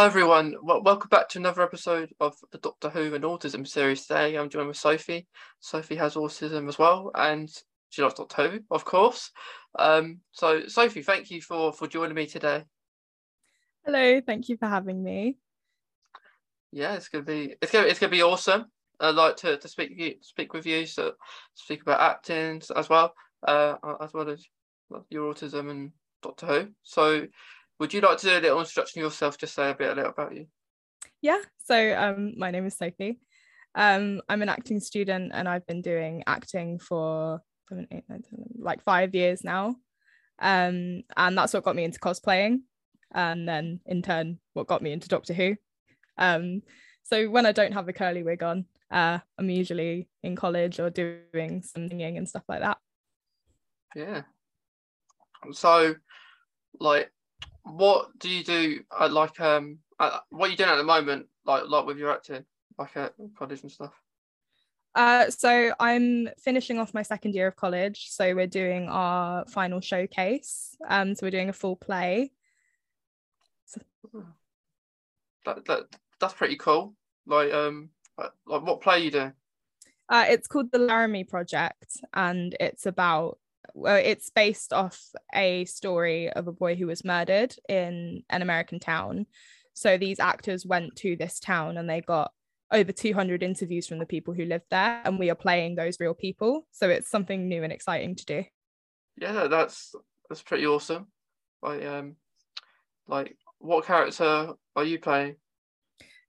Hello, everyone. Well, welcome back to another episode of the Doctor Who and Autism series. Today, I'm joined with Sophie. Sophie has autism as well, and she loves Doctor Who, of course. Um, so, Sophie, thank you for for joining me today. Hello, thank you for having me. Yeah, it's gonna be it's gonna it's gonna be awesome. I'd like to, to speak you, speak with you, so speak about acting as well, uh, as well as your autism and Doctor Who. So, would you like to do a little introduction yourself? Just say a bit a little about you. Yeah. So, um, my name is Sophie. Um, I'm an acting student, and I've been doing acting for seven, eight, nine, ten, like five years now. Um, and that's what got me into cosplaying, and then in turn, what got me into Doctor Who. Um, so when I don't have a curly wig on, uh, I'm usually in college or doing some singing and stuff like that. Yeah. So, like, what do you do? At, like, um, at, what are you doing at the moment? Like, like with your acting, like at college and stuff. Uh, so I'm finishing off my second year of college. So we're doing our final showcase. Um, so we're doing a full play. So... That, that that's pretty cool. Like, um, like what play are you doing? Uh, it's called the Laramie Project, and it's about well, it's based off a story of a boy who was murdered in an American town. So these actors went to this town and they got over 200 interviews from the people who lived there, and we are playing those real people. So it's something new and exciting to do. Yeah, that's that's pretty awesome. Like, um, like what character are you playing?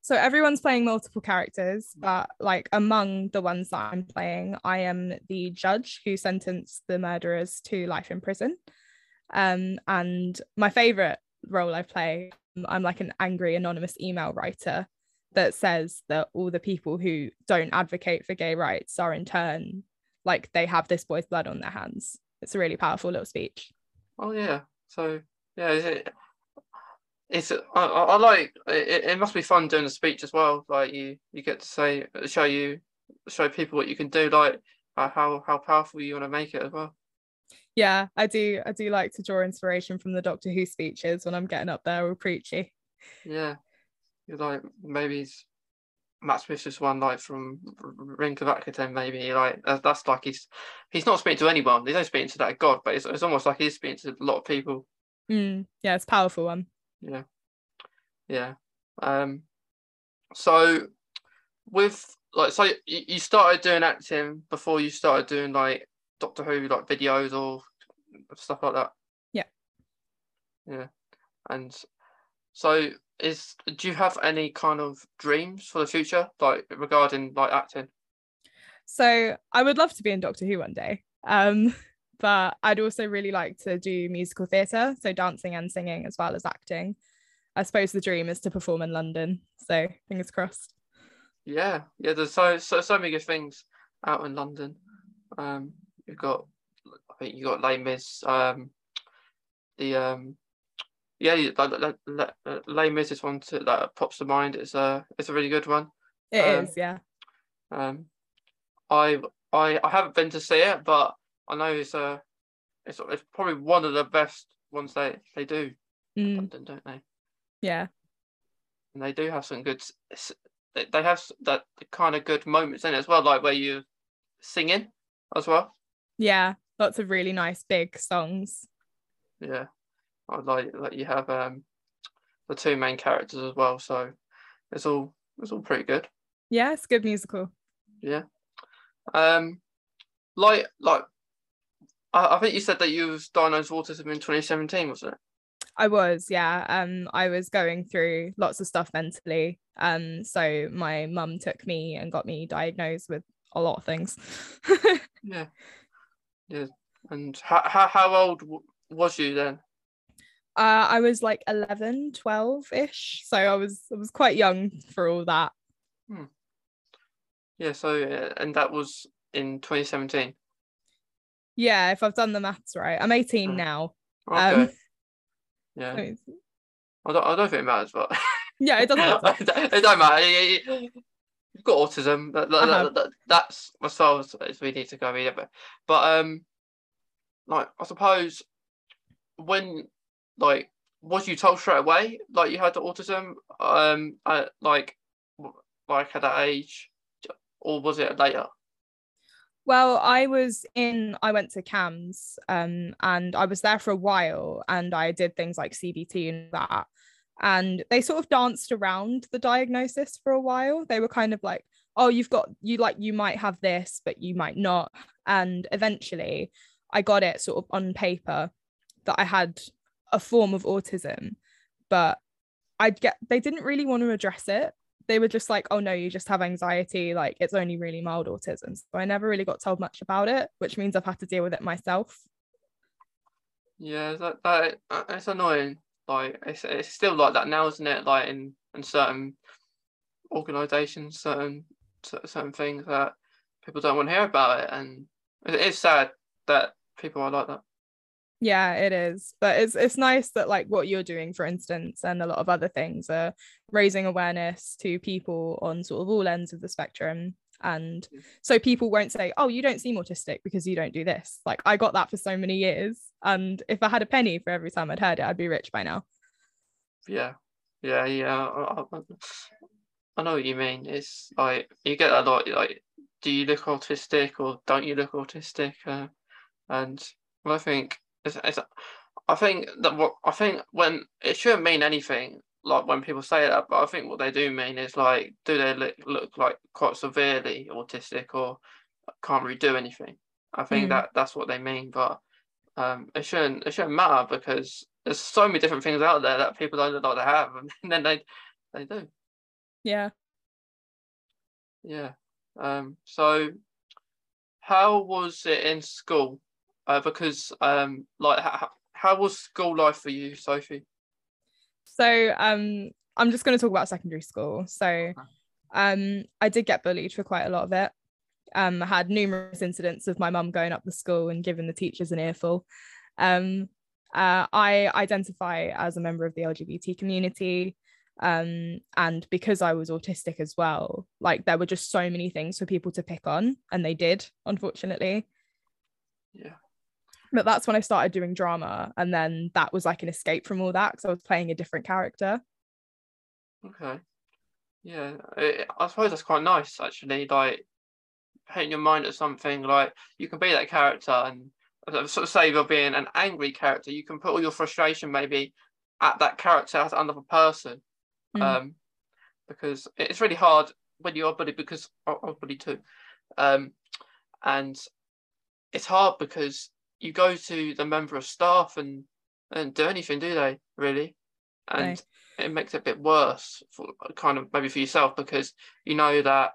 So everyone's playing multiple characters, but like among the ones that I'm playing, I am the judge who sentenced the murderers to life in prison. Um, and my favorite role I play, I'm like an angry anonymous email writer that says that all the people who don't advocate for gay rights are in turn like they have this boy's blood on their hands. It's a really powerful little speech. Oh yeah. So yeah, it's I, I like it, it must be fun doing a speech as well like you you get to say show you show people what you can do like uh, how how powerful you want to make it as well yeah i do i do like to draw inspiration from the doctor who speeches when i'm getting up there all preachy yeah you're like maybe it's Matt Smith's just one like from Ring of Akhaten, maybe like that's like he's he's not speaking to anyone. He's only speaking to that God, but it's, it's almost like he's speaking to a lot of people. Mm, yeah, it's powerful one yeah. Yeah. Um so with like so you started doing acting before you started doing like doctor who like videos or stuff like that? Yeah. Yeah. And so is do you have any kind of dreams for the future like regarding like acting? So i would love to be in doctor who one day. Um but I'd also really like to do musical theatre, so dancing and singing as well as acting. I suppose the dream is to perform in London, so fingers crossed. Yeah, yeah. There's so so so many good things out in London. Um, you've got, I think you got Les Mis. Um, the um, yeah, Les Mis is one to, that pops to mind. It's a it's a really good one. It um, is, yeah. Um, I I I haven't been to see it, but I know it's uh, it's it's probably one of the best ones they they do mm. London, don't they? Yeah. And they do have some good. They have that kind of good moments in it as well, like where you're singing as well. Yeah, lots of really nice big songs. Yeah, I like like you have um the two main characters as well, so it's all it's all pretty good. Yeah, it's good musical. Yeah. Um, like like I, I think you said that you was diagnosed with autism in 2017, wasn't it? I was, yeah. Um, I was going through lots of stuff mentally. Um, so my mum took me and got me diagnosed with a lot of things. yeah, yeah. And how how, how old w- was you then? Uh, I was like 11, 12 ish. So I was I was quite young for all that. Hmm. Yeah. So uh, and that was in 2017. Yeah, if I've done the maths right. I'm 18 now. Okay. Um, yeah. I don't, I don't think it matters, but yeah, it doesn't. Matter. it don't matter. You've got autism. That, that, uh-huh. that, that's far as we need to go. Either. But um, like I suppose when like was you told straight away like you had the autism um uh, like like at that age or was it later well i was in i went to CAMHS um and i was there for a while and i did things like cbt and that. And they sort of danced around the diagnosis for a while. They were kind of like oh you've got you like you might have this but you might not. And eventually i got it sort of on paper that i had a form of autism but i'd get they didn't really want to address it they were just like oh no you just have anxiety. Like it's only really mild autism. So i never really got told much about it which means i've had to deal with it myself. Yeah that, that it's annoying. Like it's, it's still like that now isn't it? Like in in certain organizations certain certain things that people don't want to hear about it. And it is sad that people are like that yeah it is. But it's it's nice that like what you're doing for instance and a lot of other things are raising awareness to people on sort of all ends of the spectrum. And mm. so people won't say oh you don't seem autistic because you don't do this. Like i got that for so many years. And if i had a penny for every time i'd heard it i'd be rich by now. Yeah. Yeah yeah. I, I know what you mean. It's like you get a lot like do you look autistic or don't you look autistic? Uh, and i think it's, it's, I think that what I think when it shouldn't mean anything like when people say that, but I think what they do mean is like, do they look, look like quite severely autistic or can't really do anything? I think mm. that that's what they mean, but um, it shouldn't it shouldn't matter because there's so many different things out there that people don't like they have, and then they they do. Yeah. Yeah. Um. So, how was it in school? Uh, because um, like how, how was school life for you, Sophie? So um, I'm just going to talk about secondary school. So um, I did get bullied for quite a lot of it. Um, I had numerous incidents of my mum going up the school and giving the teachers an earful. Um, uh, I identify as a member of the LGBT community. Um, and because I was autistic as well, like there were just so many things for people to pick on, and they did, unfortunately. Yeah but that's when I started doing drama. And then that was like an escape from all that because I was playing a different character. Okay. Yeah, it, I suppose that's quite nice actually. Like painting your mind at something like you can be that character and uh, sort of say you're being an angry character, you can put all your frustration maybe at that character as another person. Mm. Um, because it's really hard when you're bullied because I was bullied too. Um, and it's hard because you go to the member of staff and and do anything, do they? Really? And no. it makes it a bit worse for kind of maybe for yourself because you know that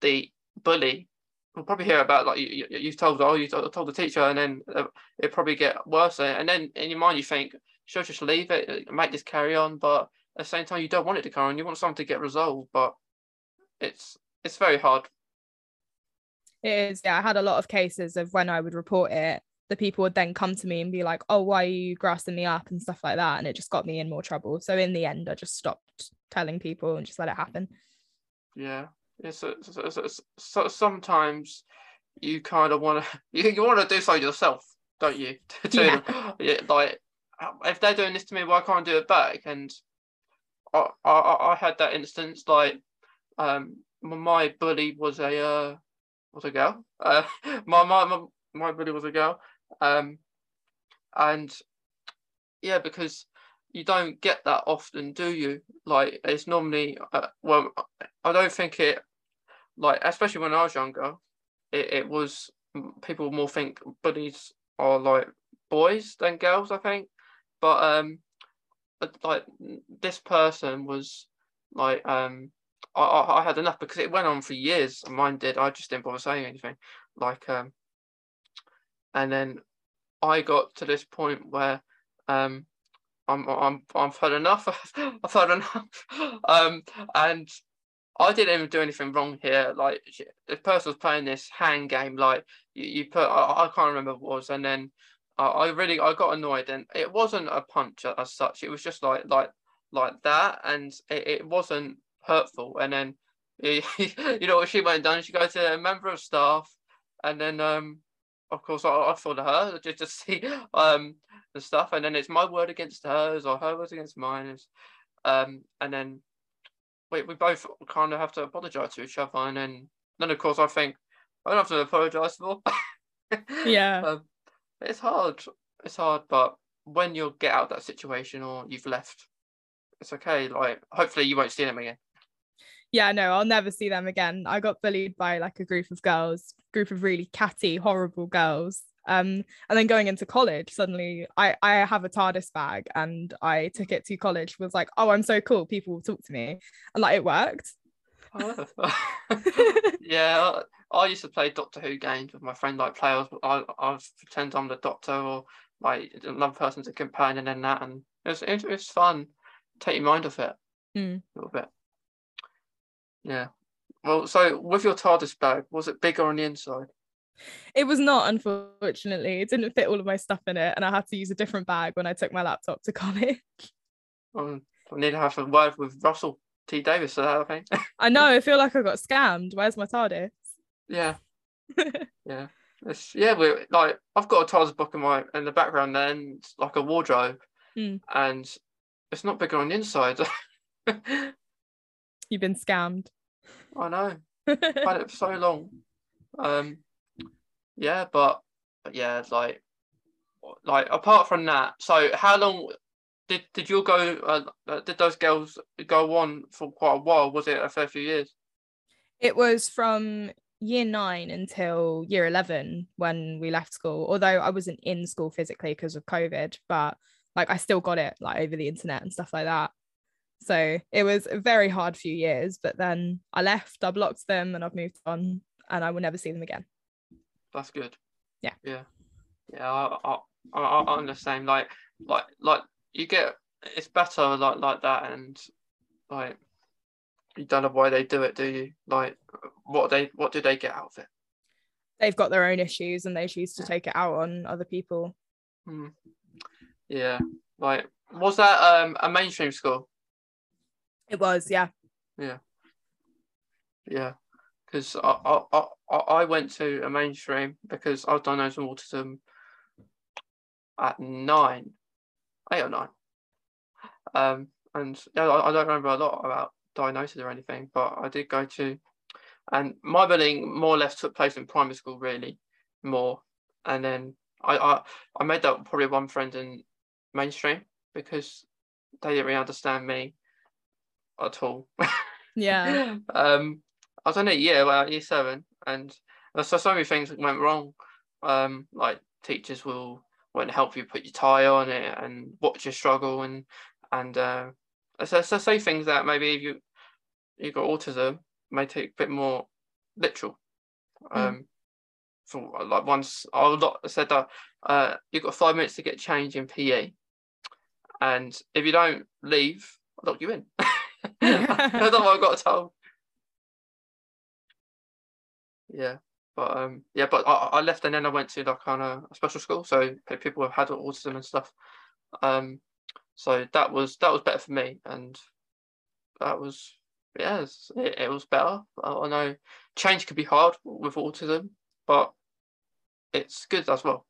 the bully will probably hear about like you, you have told oh you told the teacher and then uh, it probably get worse and then in your mind you think should just leave it make this carry on but at the same time you don't want it to carry on you want something to get resolved but it's it's very hard it is yeah i had a lot of cases of when i would report it the people would then come to me and be like, oh, why are you grassing me up and stuff like that. And it just got me in more trouble. So in the end, I just stopped telling people and just let it happen. Yeah. It's, it's, it's, it's sometimes you kind of want to you, you want to do so yourself, don't you? yeah. yeah. Like if they're doing this to me, why can't I do it back? And I, I, I had that instance like um my bully was a uh, was a girl. Uh, my, my my my bully was a girl, um, and yeah, because you don't get that often, do you? Like it's normally, uh, well, I don't think it, like especially when I was younger, it, it was people more think bullies are like boys than girls. I think, but um, like this person was like um. I, I had enough because it went on for years. Mine did. I just didn't bother saying anything. Like um, and then I got to this point where um, I'm I'm I've had enough. I've had enough. Um, and I didn't even do anything wrong here. Like the person was playing this hand game. Like you, you put, I, I can't remember what it was, and then I, I really I got annoyed, and it wasn't a punch as such. It was just like like like that, and it, it wasn't hurtful. And then you know what she went and done? She goes to a member of staff, and then um of course, I, I followed her just to see um and stuff, and then it's my word against hers or her words against mine. Is, um, and then we, we both kind of have to apologize to each other, and then then of course I think I don't have to apologize for. Yeah. um, it's hard. It's hard, but when you get out of that situation or you've left, it's okay. Like hopefully you won't see them again. yeah no i'll never see them again i got bullied by like a group of girls group of really catty horrible girls um and then going into college suddenly i i have a tardis bag and i took it to college was like oh i'm so cool people will talk to me and like it worked Oh. yeah, I, I used to play Doctor Who games with my friend. Like players. I, I pretend I'm the Doctor or like another person's a companion and that, and it was it, was fun. Take your mind off it Mm. a little bit. Yeah. Well, so with your TARDIS bag, was it bigger on the inside? it was not unfortunately it didn't fit all of my stuff in it and i had to use a different bag when i took my laptop to college Um, I need to have a word with Russell T Davies. I think. i know i feel like i got scammed where's my tardis yeah. yeah. It's, yeah, we're like I've got a TARDIS book in my in the background there, and it's like a wardrobe, Mm. and it's not bigger on the inside. you've been scammed I know. had it for so long. Um, yeah, but, but yeah, like, like apart from that, so how long did did you go? Uh, uh, did those girls go on for quite a while? Was it a fair few years? It was from year nine until year 11 when we left school, although I wasn't in school physically because of COVID, but like I still got it like over the internet and stuff like that. So it was a very hard few years, but then I left, I blocked them, and I've moved on, and I will never see them again. That's good. Yeah. Yeah. Yeah. I I I, I understand. Like like like you get it's better like like that, and like you don't know why they do it, do you? Like what they what do they get out of it? They've got their own issues and they choose to take it out on other people. Hmm. Yeah. Like was that um a mainstream school? It was, yeah. Yeah. Yeah. Because I, I I I went to a mainstream because I was diagnosed with autism at nine, eight or nine. Um, and yeah, I, I don't remember a lot about diagnosis or anything, but I did go to, and my bullying more or less took place in primary school, really, more. And then I I, I made that probably one friend in mainstream because they didn't really understand me at all. Yeah. um, I was only a year, well, year seven, and so so many things went wrong. Um, like teachers will won't help you put your tie on it and watch your struggle and and uh, so, so say things that maybe if you you got autism may take a bit more literal. Um, for like once I said that uh you've got five minutes to get change in PE, and if you don't leave, I'll lock you in. That's not know what I got told. Yeah, but um, yeah, but I, I left and then I went to like kind of a special school, so people have had autism and stuff. Um, so that was that was better for me, and that was yeah, it's- it, it was better. I, I know change could be hard with autism, but it's good as well.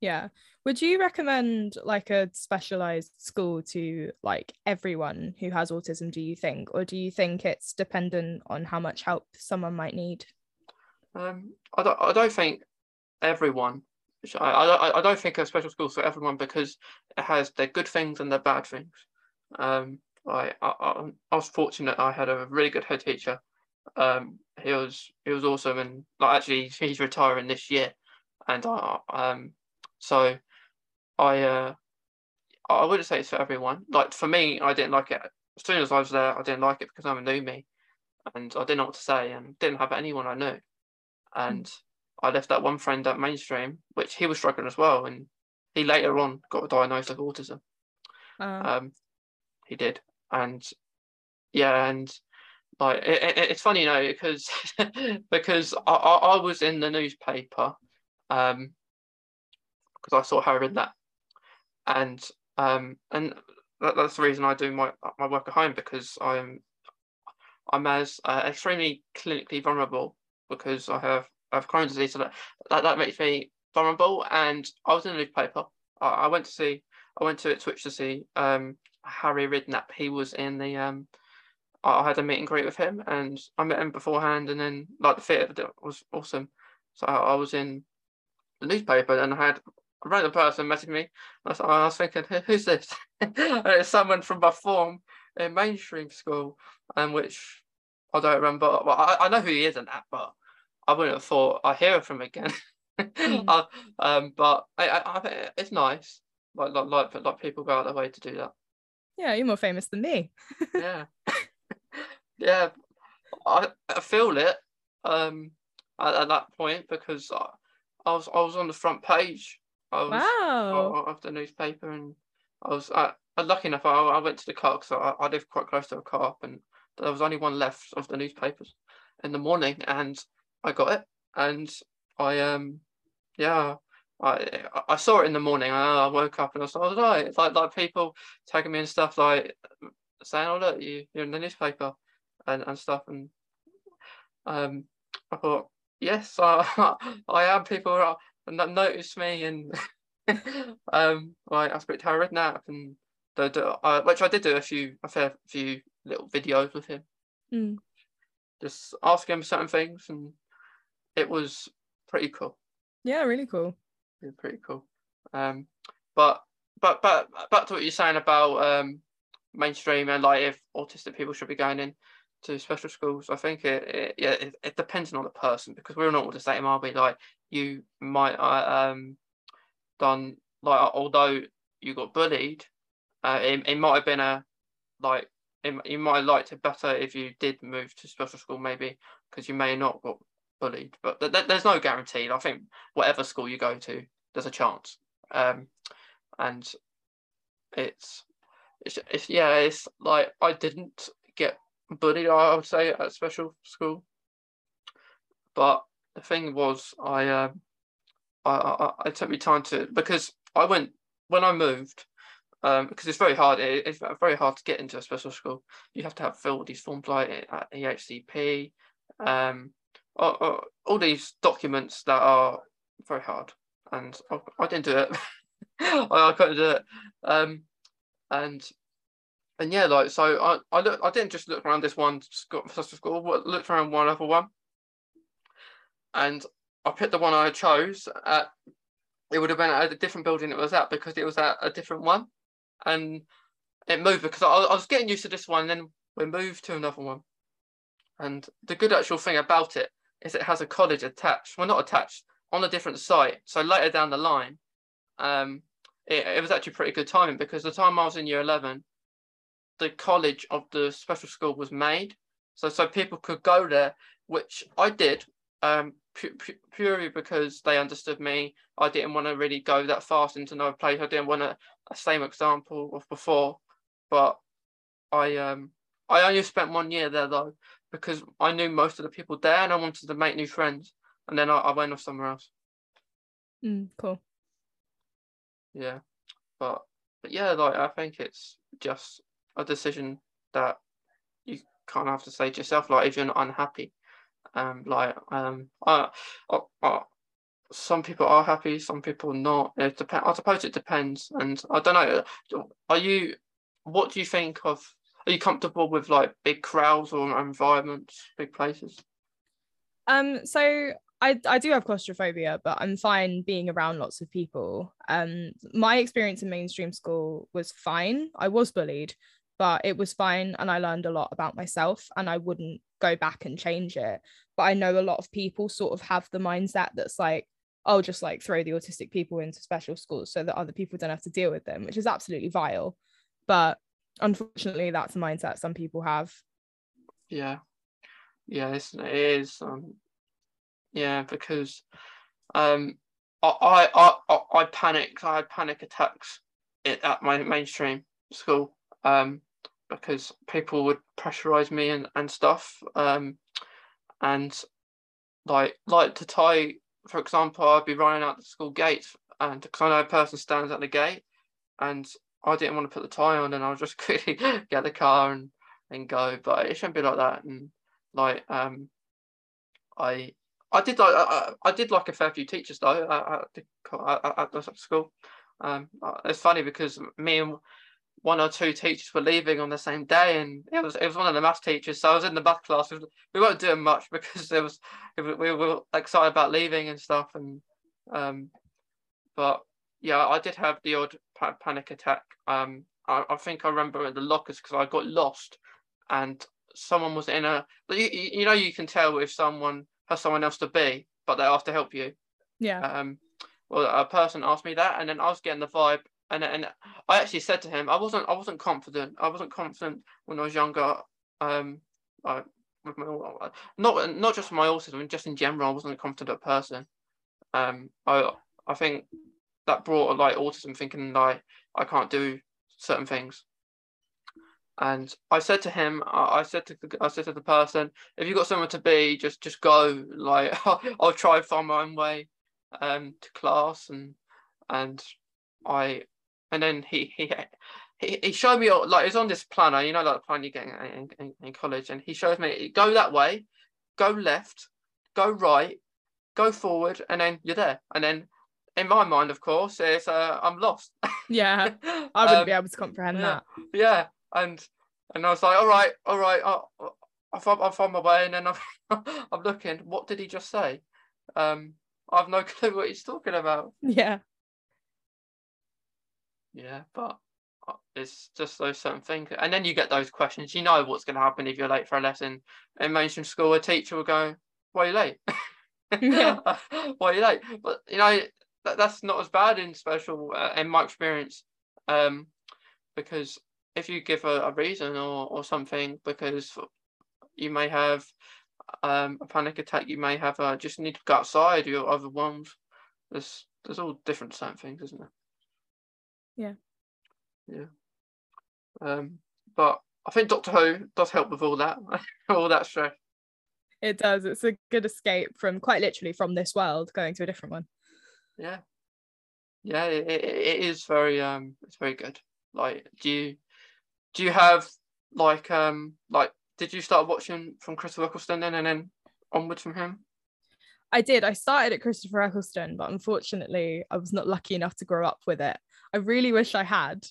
Yeah. Would you recommend like a specialized school to like everyone who has autism, do you think? Or do you think it's dependent on how much help someone might need? Um, I don't, I don't think everyone. I, I, I don't think a special school for everyone because it has their good things and their bad things. Um, I, I, I I was fortunate. I had a really good head teacher. Um, he was he was awesome, and like actually he's retiring this year, and I um, so I uh, I wouldn't say it's for everyone. Like for me, I didn't like it. As soon as I was there, I didn't like it because I'm a new me, and I didn't know what to say, and didn't have anyone I knew and I left that one friend at mainstream, which he was struggling as well, and he later on got diagnosed with autism. Uh, Um, he did, and yeah, and like it, it, it's funny, you know, because because I, I, I was in the newspaper, um, because I saw her in that, and um, and that, that's the reason I do my my work at home because I'm I'm as uh, extremely clinically vulnerable because I have I have Crohn's disease, so that, that that makes me vulnerable. And I was in the newspaper, I, I went to see I went to Ipswich to see um Harry Redknapp. He was in the um I had a meet and greet with him and I met him beforehand and then like the theatre was awesome. So I was in the newspaper and I had a random person message me. I was, I was thinking, who's this? and it's someone from my form in mainstream school, and which I don't remember. Well, I, I know who he is in that, but I wouldn't have thought I hear from him again. mm. I, um, but I, I, I think it's nice. Like, like, like, like people go out of their way to do that. Yeah, you're more famous than me. yeah, yeah. I, I feel it. Um, at, at that point because I, I, was I was on the front page. I was wow. of the newspaper, and I was I, I lucky enough. I, I went to the car because I, I live quite close to a co-op, and there was only one left of the newspapers in the morning, and I got it, and I um yeah. I I saw it in the morning. I, I woke up and I was like, oh, like like people tagging me and stuff, like saying, "Oh look, you you're in the newspaper," and, and stuff. And um, I thought, yes, I, I am. People are, notice me, and um, like I spoke to Harry Redknapp, and the, the uh, which I did do a few, a fair few little videos with him, mm. just asking him certain things, and it was pretty cool. Yeah, really cool. Yeah, pretty cool. Um, but but but back to what you're saying about um mainstream and like if autistic people should be going in to special schools. I think it, it yeah it, it, depends on the person because we're not all the same, are we? Like you might uh, um done like although you got bullied, uh, it, it might have been a like it, you might have liked it better if you did move to special school maybe because you may not got bullied, but th- th- there's no guarantee. I think whatever school you go to, there's a chance. Um, and it's it's, it's yeah, it's like I didn't get bullied, I would say, at special school. But the thing was, I, uh, I, I, I took me time to because I went when I moved. Um, because it's very hard. It, it's very hard to get into a special school. You have to have filled these forms like at EHCP, um, all, all, these documents that are very hard, and I, I didn't do it. I, I couldn't do it. Um, and and yeah, like so, I I look, I didn't just look around this one school, school, but looked around one other one, and I picked the one I chose. At, it would have been at a different building it was at because it was at a different one, and it moved because I, I was getting used to this one. Then we moved to another one, and the good actual thing about it is it has a college attached. Well, not attached on a different site. So later down the line, um, it, it was actually pretty good timing because the time I was in year eleven the college of the special school was made. So so people could go there, which I did, um, purely because they understood me. I didn't want to really go that fast into another place. I didn't want a, a same example of before, but I um I only spent one year there though because I knew most of the people there and I wanted to make new friends. And then I, I went off somewhere else. Mm, cool. Yeah, but but yeah, like I think it's just a decision that you kind of have to say to yourself, like if you're not unhappy. Um, like um, uh, uh, uh, some people are happy, some people not. It depends. I suppose it depends, and I don't know. Are you? What do you think of? Are you comfortable with like big crowds or environments, big places? Um. So I, I do have claustrophobia, but I'm fine being around lots of people. Um, my experience in mainstream school was fine. I was bullied, but it was fine and I learned a lot about myself and I wouldn't go back and change it. But I know a lot of people sort of have the mindset that's like, I'll just like throw the autistic people into special schools so that other people don't have to deal with them, which is absolutely vile. But unfortunately, that's a mindset some people have. Yeah. Yeah, it's, it is. Um, yeah, because um, I, I, I, I panicked. I had panic attacks at my mainstream school. Um, because people would pressurize me and, and stuff. Um, and like like to tie, for example, I'd be running out the school gate, and because I know a person stands at the gate, and I didn't want to put the tie on, and I will just quickly get the car and and go. But it shouldn't be like that. And like um, I I did like I, I did like a fair few teachers though at, at the at, at the school. Um, uh, it's funny because me and one or two teachers were leaving on the same day, and it was it was one of the math teachers. So I was in the math class. We weren't doing much because there was we were excited about leaving and stuff. And um, but yeah, I did have the odd pa- panic attack. Um, I, I think I remember in the lockers because I got lost, and someone was in a. You, you know, you can tell if someone has someone else to be, but they ask to help you. Yeah. Um, well, a person asked me that, and then I was getting the vibe, and and I actually said to him, I wasn't I wasn't confident. I wasn't confident when I was younger. Um, I, with my not not just my autism, just in general, I wasn't a confident person. Um, I I think that brought a like autism, thinking like I can't do certain things. And I said to him, I said to the, I said to the person, if you've got somewhere to be, just just go. Like I'll, I'll try and find my own way um, to class, and and I and then he he he, he showed me like it's on this planner, you know, like the plan you get in, in, in college, and he shows me go that way, go left, go right, go forward, and then you're there. And then in my mind, of course, it's uh, I'm lost. Yeah, I wouldn't um, be able to comprehend yeah, that. Yeah, and and I was like, all right, all right, I'll, I'll, find, I'll find my way, and then I'm I'm looking. What did he just say? Um, I've no clue what he's talking about. Yeah. Yeah, but uh, it's just those certain things. And then you get those questions. You know what's going to happen if you're late for a lesson. In mainstream school, a teacher will go, Why are you late? Yeah. Why are you late? But, you know, that, that's not as bad in special, uh, in my experience. Um, because if you give a, a reason or, or something, because you may have um, a panic attack, you may have a, just need to go outside, you're overwhelmed. There's, there's all different certain things, isn't there? Yeah. Yeah. Um, but I think Doctor Who does help with all that, all that stress. It does. It's a good escape from quite literally from this world going to a different one. Yeah. Yeah, it, it, it is very um it's very good. Like do you do you have like um like did you start watching from Christopher Eccleston then and then onwards from him? I did. I started at Christopher Eccleston, but unfortunately I was not lucky enough to grow up with it. I really wish I had,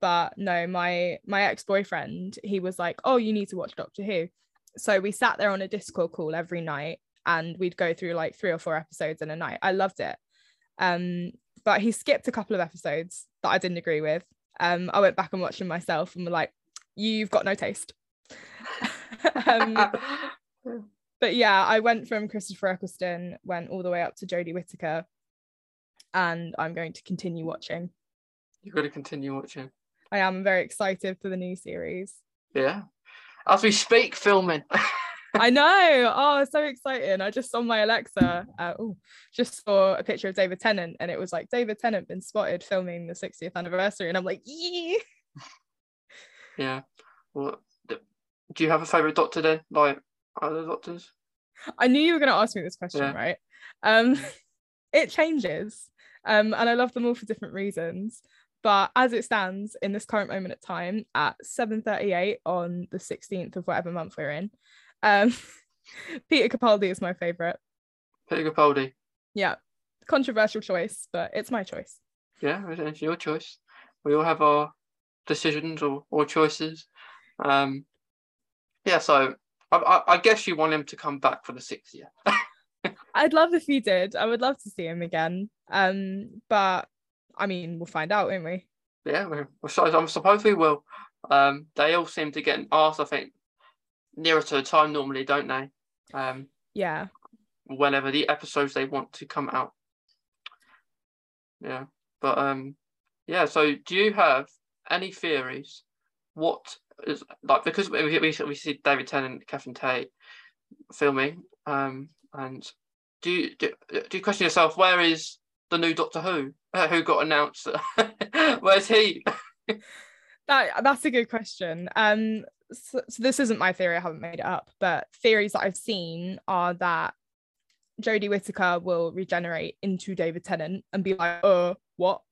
but no, my my ex-boyfriend, he was like, "Oh, you need to watch Doctor Who." So we sat there on a Discord call every night and we'd go through like three or four episodes in a night. I loved it. Um, but he skipped a couple of episodes that I didn't agree with. Um, I went back and watched them myself and were like, "You've got no taste." um, but yeah, I went from Christopher Eccleston, went all the way up to Jodie Whittaker, and I'm going to continue watching. You've got to continue watching. I am very excited for the new series. Yeah. As we speak, filming. I know. Oh, so exciting. I just saw my Alexa, uh, oh, just saw a picture of David Tennant and it was like David Tennant been spotted filming the 60th anniversary. And I'm like, yeah. Yeah. Well, do you have a favourite doctor then? Like other doctors? I knew you were going to ask me this question, yeah. right? Um, it changes. Um, and I love them all for different reasons. But as it stands in this current moment of time at 7:38 on the 16th of whatever month we're in, um, Peter Capaldi is my favourite. Peter Capaldi. Yeah, controversial choice, but it's my choice. Yeah, it's your choice. We all have our decisions or, or choices. Um, yeah, so I, I, I guess you want him to come back for the sixth year. I'd love if he did. I would love to see him again. Um, but I mean, we'll find out, won't we? Yeah, we're, I'm supposed we will. Um, they all seem to get asked, I think, nearer to the time normally, don't they? Um, yeah. Whenever the episodes they want to come out. Yeah, but um, yeah. So, do you have any theories? What is like because we we, we see David Tennant, and Catherine Tate filming, um, and do you do, do you question yourself where is the new Doctor Who? Uh, who got announced? Where's he? that that's a good question. Um, so, so, this isn't my theory. I haven't made it up, but theories that I've seen are that Jodie Whittaker will regenerate into David Tennant and be like, "Oh, what?"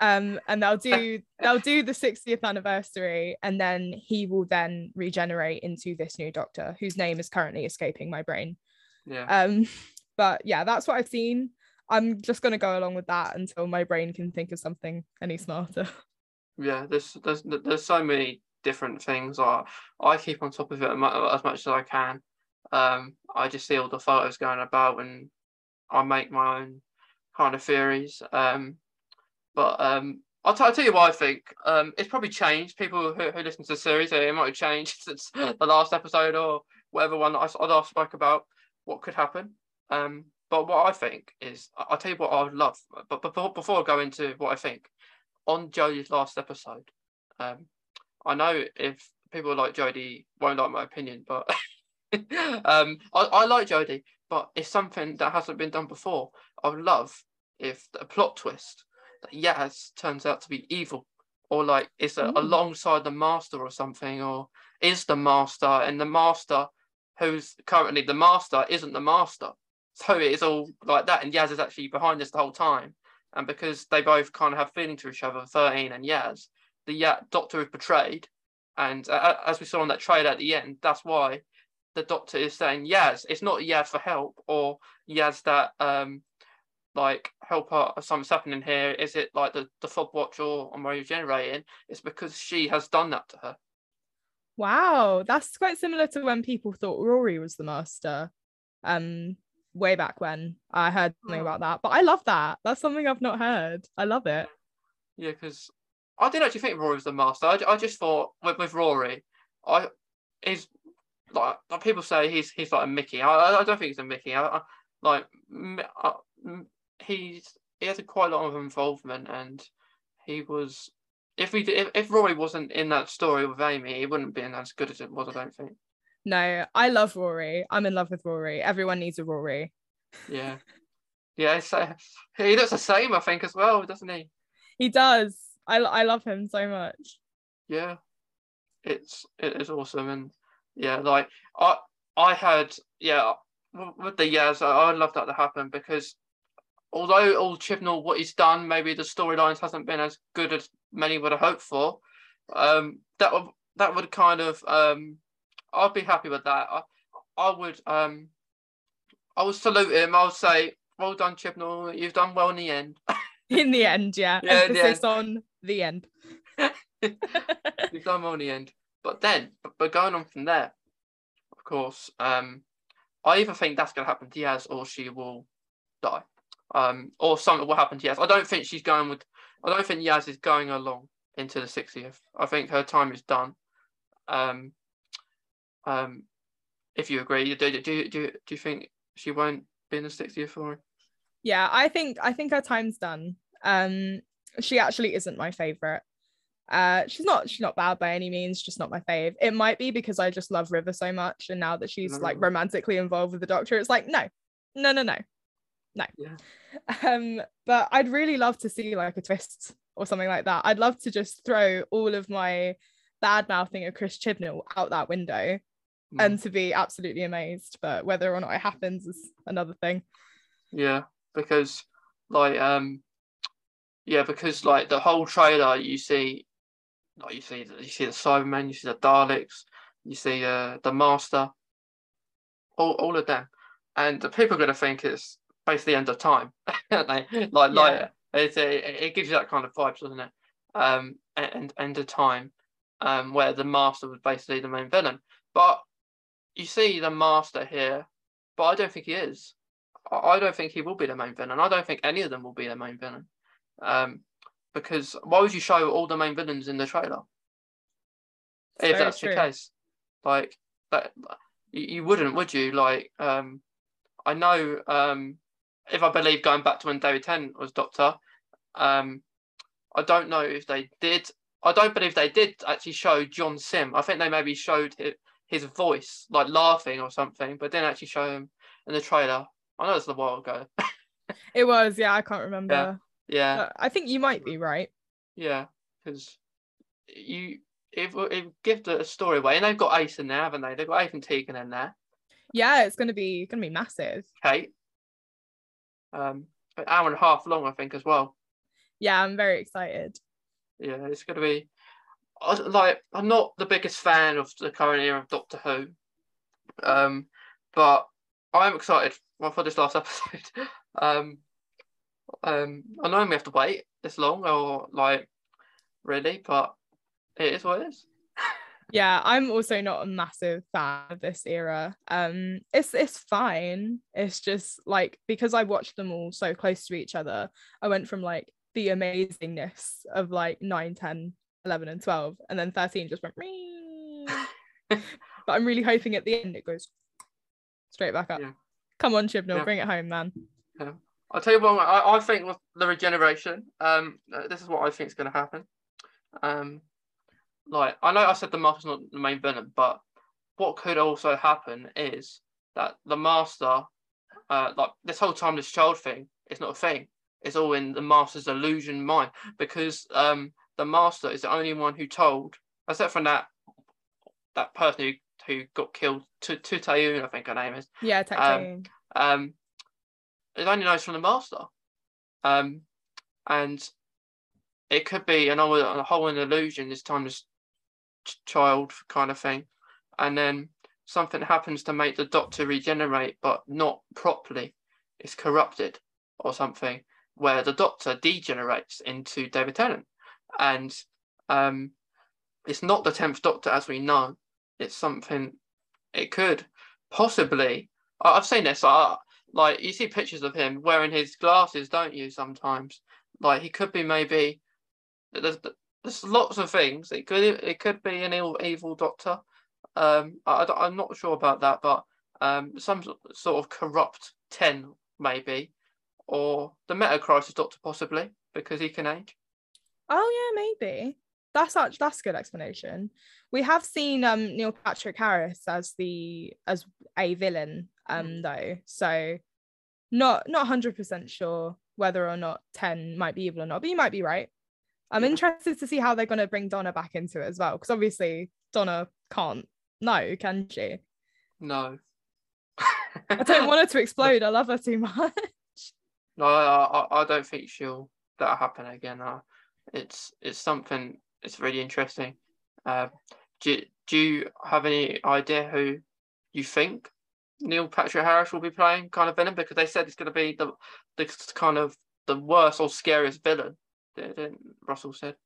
Um, and they'll do they'll do the 60th anniversary, and then he will then regenerate into this new Doctor, whose name is currently escaping my brain. Yeah. Um, but yeah, that's what I've seen. I'm just gonna go along with that until my brain can think of something any smarter. Yeah, there's there's there's so many different things. I I keep on top of it as much as I can. Um, I just see all the photos going about and I make my own kind of theories. Um, but um, I'll, t- I'll tell you what I think. Um, it's probably changed. People who, who listen to the series, it might have changed since the last episode or whatever one I, I last spoke about. What could happen? Um, but what I think is, I'll tell you what I would love. But before, before I go into what I think, on Jodie's last episode, um, I know if people like Jodie won't like my opinion, but um, I, I like Jodie, but it's something that hasn't been done before. I would love if a plot twist that Yaz turns out to be evil, or like is a, alongside the master or something, or is the master and the master who's currently the master isn't the master. So it is all like that, and Yaz is actually behind this the whole time. And because they both kind of have feelings to each other, 13 and Yaz, the yeah, doctor is betrayed. And uh, as we saw on that trailer at the end, that's why the doctor is saying Yaz. It's not Yaz for help or Yaz that um like help her something's happening here. Is it like the, the fob watch or on regenerating? It's because she has done that to her. Wow, that's quite similar to when people thought Rory was the master. Um way back when I heard something oh. about that. But I love that. That's something I've not heard. I love it. Yeah, because I didn't actually think Rory was the master. I, I just thought with, with Rory, I is like, like people say he's he's like a Mickey. I I don't think he's a Mickey. I, I like I, uh, he's he has a quite a lot of involvement, and he was. If we if, if Rory wasn't in that story with Amy, he wouldn't have been as good as it was. I don't think. No, I love Rory. I'm in love with Rory. Everyone needs a Rory. Yeah, yeah. So he looks the same, I think, as well, doesn't he? He does. I I love him so much. Yeah, it's it is awesome, and yeah, like I I had yeah with the years I, would love that to happen because although all Chibnall what he's done, maybe the storylines hasn't been as good as many would have hoped for. Um, that would that would kind of um, I'd be happy with that. I, I would um, I would salute him. I would say, well done, Chibnall. You've done well in the end. in the end, yeah. yeah Emphasis the on the end. You've done well in the end. But then, but going on from there, of course, um, I either think that's going to happen to Yaz or she will die um, or something will happen to Yaz. I don't think she's going with. I don't think Yaz is going along into the 60th. I think her time is done. Um, um, if you agree, do, do, do, do, you think she won't be in the 60th for? Yeah, I think I think her time's done. Um, she actually isn't my favorite. Uh, she's not she's not bad by any means, just not my fave. It might be because I just love River so much, and now that she's no. like romantically involved with the Doctor, it's like no, no, no, no, no. Yeah. Um, but I'd really love to see like a twist or something like that. I'd love to just throw all of my bad mouthing of Chris Chibnall out that window mm. and to be absolutely amazed. But whether or not it happens is another thing. Yeah, because like um yeah, because like the whole trailer you see like you see you see the Cybermen, you see the Daleks, you see uh the Master, all all of them. And the people are gonna think it's basically end of time. like yeah. like it, it gives you that kind of vibes, doesn't it? Um, and end of time, um, where the master was basically the main villain. But you see the master here, but I don't think he is. I don't think he will be the main villain. I don't think any of them will be the main villain. Um, because why would you show all the main villains in the trailer? It's if that's true. the case, like that, you, wouldn't, would you? Like, um, I know um, if I believe going back to when David Tennant was Doctor, um, I don't know if they did. I don't believe they did actually show John Simm. I think they maybe showed his, his voice, like laughing or something, but didn't actually show him in the trailer. I know it's a while ago. it was, yeah. I can't remember. Yeah, yeah. I think you might be right. Yeah, because you if it give the story away, and they've got Ace in there, haven't they? They've got Ace and Tegan in there. Yeah, it's gonna be gonna be massive. Kate, um, an hour and a half long, I think, as well. Yeah, I'm very excited. Yeah, it's going to be like I'm not the biggest fan of the current era of Doctor Who, um, but I'm excited for this last episode. um, Um, I know we have to wait this long, or like really, but it is what it is. yeah, I'm also not a massive fan of this era. Um, it's it's fine. It's just like because I watched them all so close to each other, I went from like the amazingness of like 9, 10, 11, and 12, and then 13 just went. but I'm really hoping at the end it goes straight back up. Yeah. Come on, Chibnall, Yeah. bring it home, man. Yeah. I'll tell you what. I, I think with the regeneration, um, uh, this is what I think is going to happen. Um, like I know I said the master's not the main villain, but what could also happen is that the master, uh, like this whole time, this child thing is not a thing. It's all in the master's illusion mind because um, the master is the only one who told, except from that that person who who got killed, to to I think her name is Yeah, Tecteun. um, it only knows from the master. Um, and it could be an, a whole an illusion this time, this child kind of thing. And then something happens to make the doctor regenerate, but not properly. It's corrupted or something, where the doctor degenerates into David Tennant. And um, it's not the 10th doctor as we know. It's something, it could possibly. I- I've seen this. I, like you see pictures of him wearing his glasses, don't you? Sometimes, like he could be maybe. There's there's lots of things. It could it could be an evil, evil doctor. Um, I, I am not sure about that, but um, some sort of corrupt ten maybe, or the Meta Crisis Doctor possibly because he can age. Oh yeah, maybe. That's such that's a good explanation. We have seen um Neil Patrick Harris as the as a villain um though. So not not 100% sure whether or not 10 might be evil or not, but you might be right. I'm Yeah. interested to see how they're going to bring Donna back into it as well because obviously Donna can't no, can she? No. I don't want her to explode. I love her too much. No, I, I, I don't think she'll that'll happen again. Uh, it's it's something. It's really interesting. Uh, do do you have any idea who you think Neil Patrick Harris will be playing kind of villain? Because they said it's going to be the the kind of the worst or scariest villain. Russell said.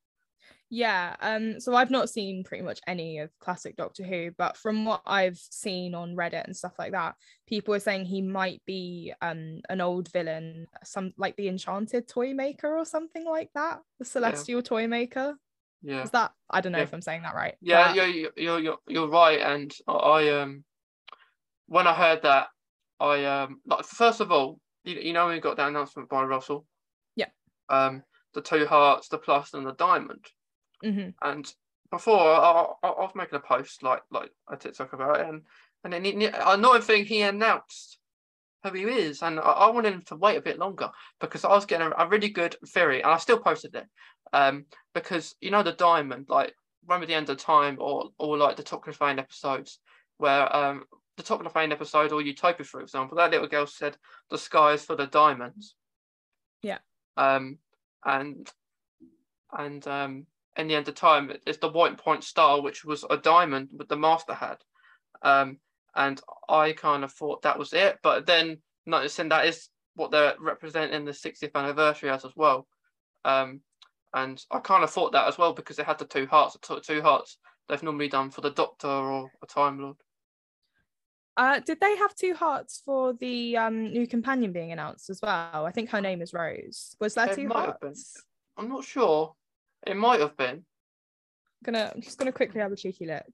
Yeah, um, so I've not seen pretty much any of classic Doctor Who, but from what I've seen on Reddit and stuff like that, people are saying he might be um an old villain, some like the Enchanted Toy Maker or something like that, the Celestial Toy Maker. Yeah. Is that I don't know Yeah. if I'm saying that right? Yeah, but- you're, you're you're you're right, and I- I um when I heard that, I um like first of all, you, you know when we got that announcement by Russell, Yeah. um the two hearts, the plus, and the diamond, Mhm. and before I, I, I was making a post like like a TikTok about it, and and then he, another thing he announced who he is, and I, I wanted him to wait a bit longer because I was getting a, a really good theory, and I still posted it, um because you know the diamond like remember the end of time or or like the Top Fane episodes where um the Toclafane episode or Utopia for example that little girl said the sky is full of diamonds Yeah. um and and um in the end of time it's the white point star which was a diamond that the master had um and I kind of thought that was it but then noticing that is what they're representing the 60th anniversary as as well um and I kind of thought that as well because it had the two hearts. The two hearts they've normally done for the Doctor or a Time Lord. Uh, did they have two hearts for the um new companion being announced as well? I think her name is Rose. Was there It two might have been. hearts? I'm not sure. It might have been. Gonna I'm just gonna quickly have a cheeky look.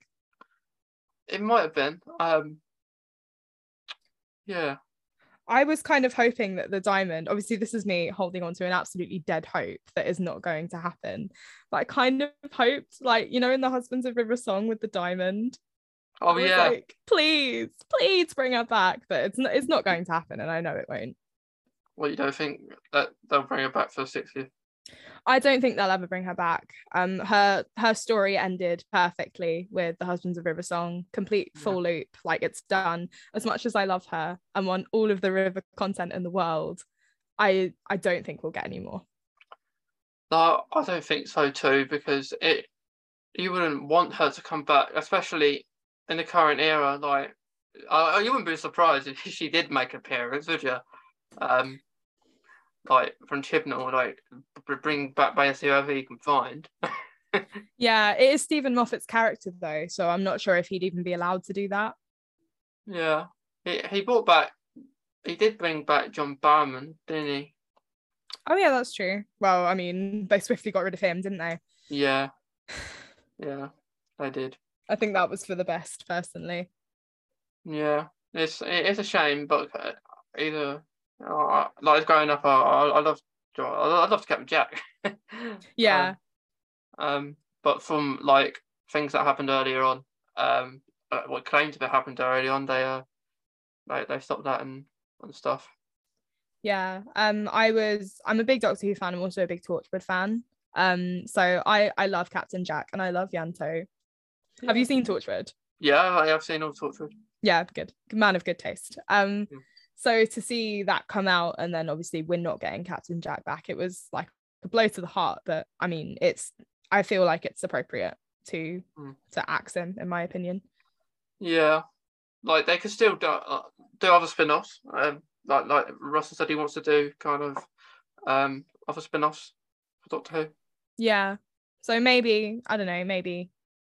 It might have been. Um. Yeah. I was kind of hoping that the diamond, obviously, this is me holding on to an absolutely dead hope that is not going to happen. But I kind of hoped, like, you know, in the Husbands of River song with the diamond. Oh yeah. Like, please, please bring her back. But it's not, it's not going to happen, and I know it won't. well, you don't think that they'll bring her back for the 60th? I don't think they'll ever bring her back. Um, her her story ended perfectly with the Husbands of River song, complete Yeah. full loop, like it's done. As much as I love her and want all of the River content in the world, I I don't think we'll get any more. No, I don't think so too because it. You wouldn't want her to come back, especially in the current era. Like, uh, you wouldn't be surprised if she did make an appearance, would you? Um, like from Chibnall, like bring back basically whoever he can find. yeah, it is Steven Moffat's character though, so I'm not sure if he'd even be allowed to do that. Yeah, he he brought back. He did bring back John Barrowman, didn't he? Oh yeah, that's true. Well, I mean, they swiftly got rid of him, didn't they? Yeah, yeah, they did. I think that was for the best, personally. Yeah, it's it's a shame, but uh, either uh, like growing up, I I, love I love Captain Jack. yeah. Um, um, but from like things that happened earlier on, um, uh, what claimed to have happened early on, they uh, like they stopped that and and stuff. Yeah. Um, I was I'm a big Doctor Who fan. I'm also a big Torchwood fan. Um, so I I love Captain Jack and I love Ianto. Yeah. Have you seen Torchwood? Yeah, I have seen all Torchwood. Yeah, good. Man of good taste. Um, mm. So to see that come out and then obviously we're not getting Captain Jack back, it was like a blow to the heart. But I mean, it's I feel like it's appropriate to mm. to axe him, in my opinion. Yeah, like they could still do, uh, do other spin-offs. Um, like like Russell said, he wants to do kind of um other spin-offs for Doctor Who. Yeah. So maybe I don't know. Maybe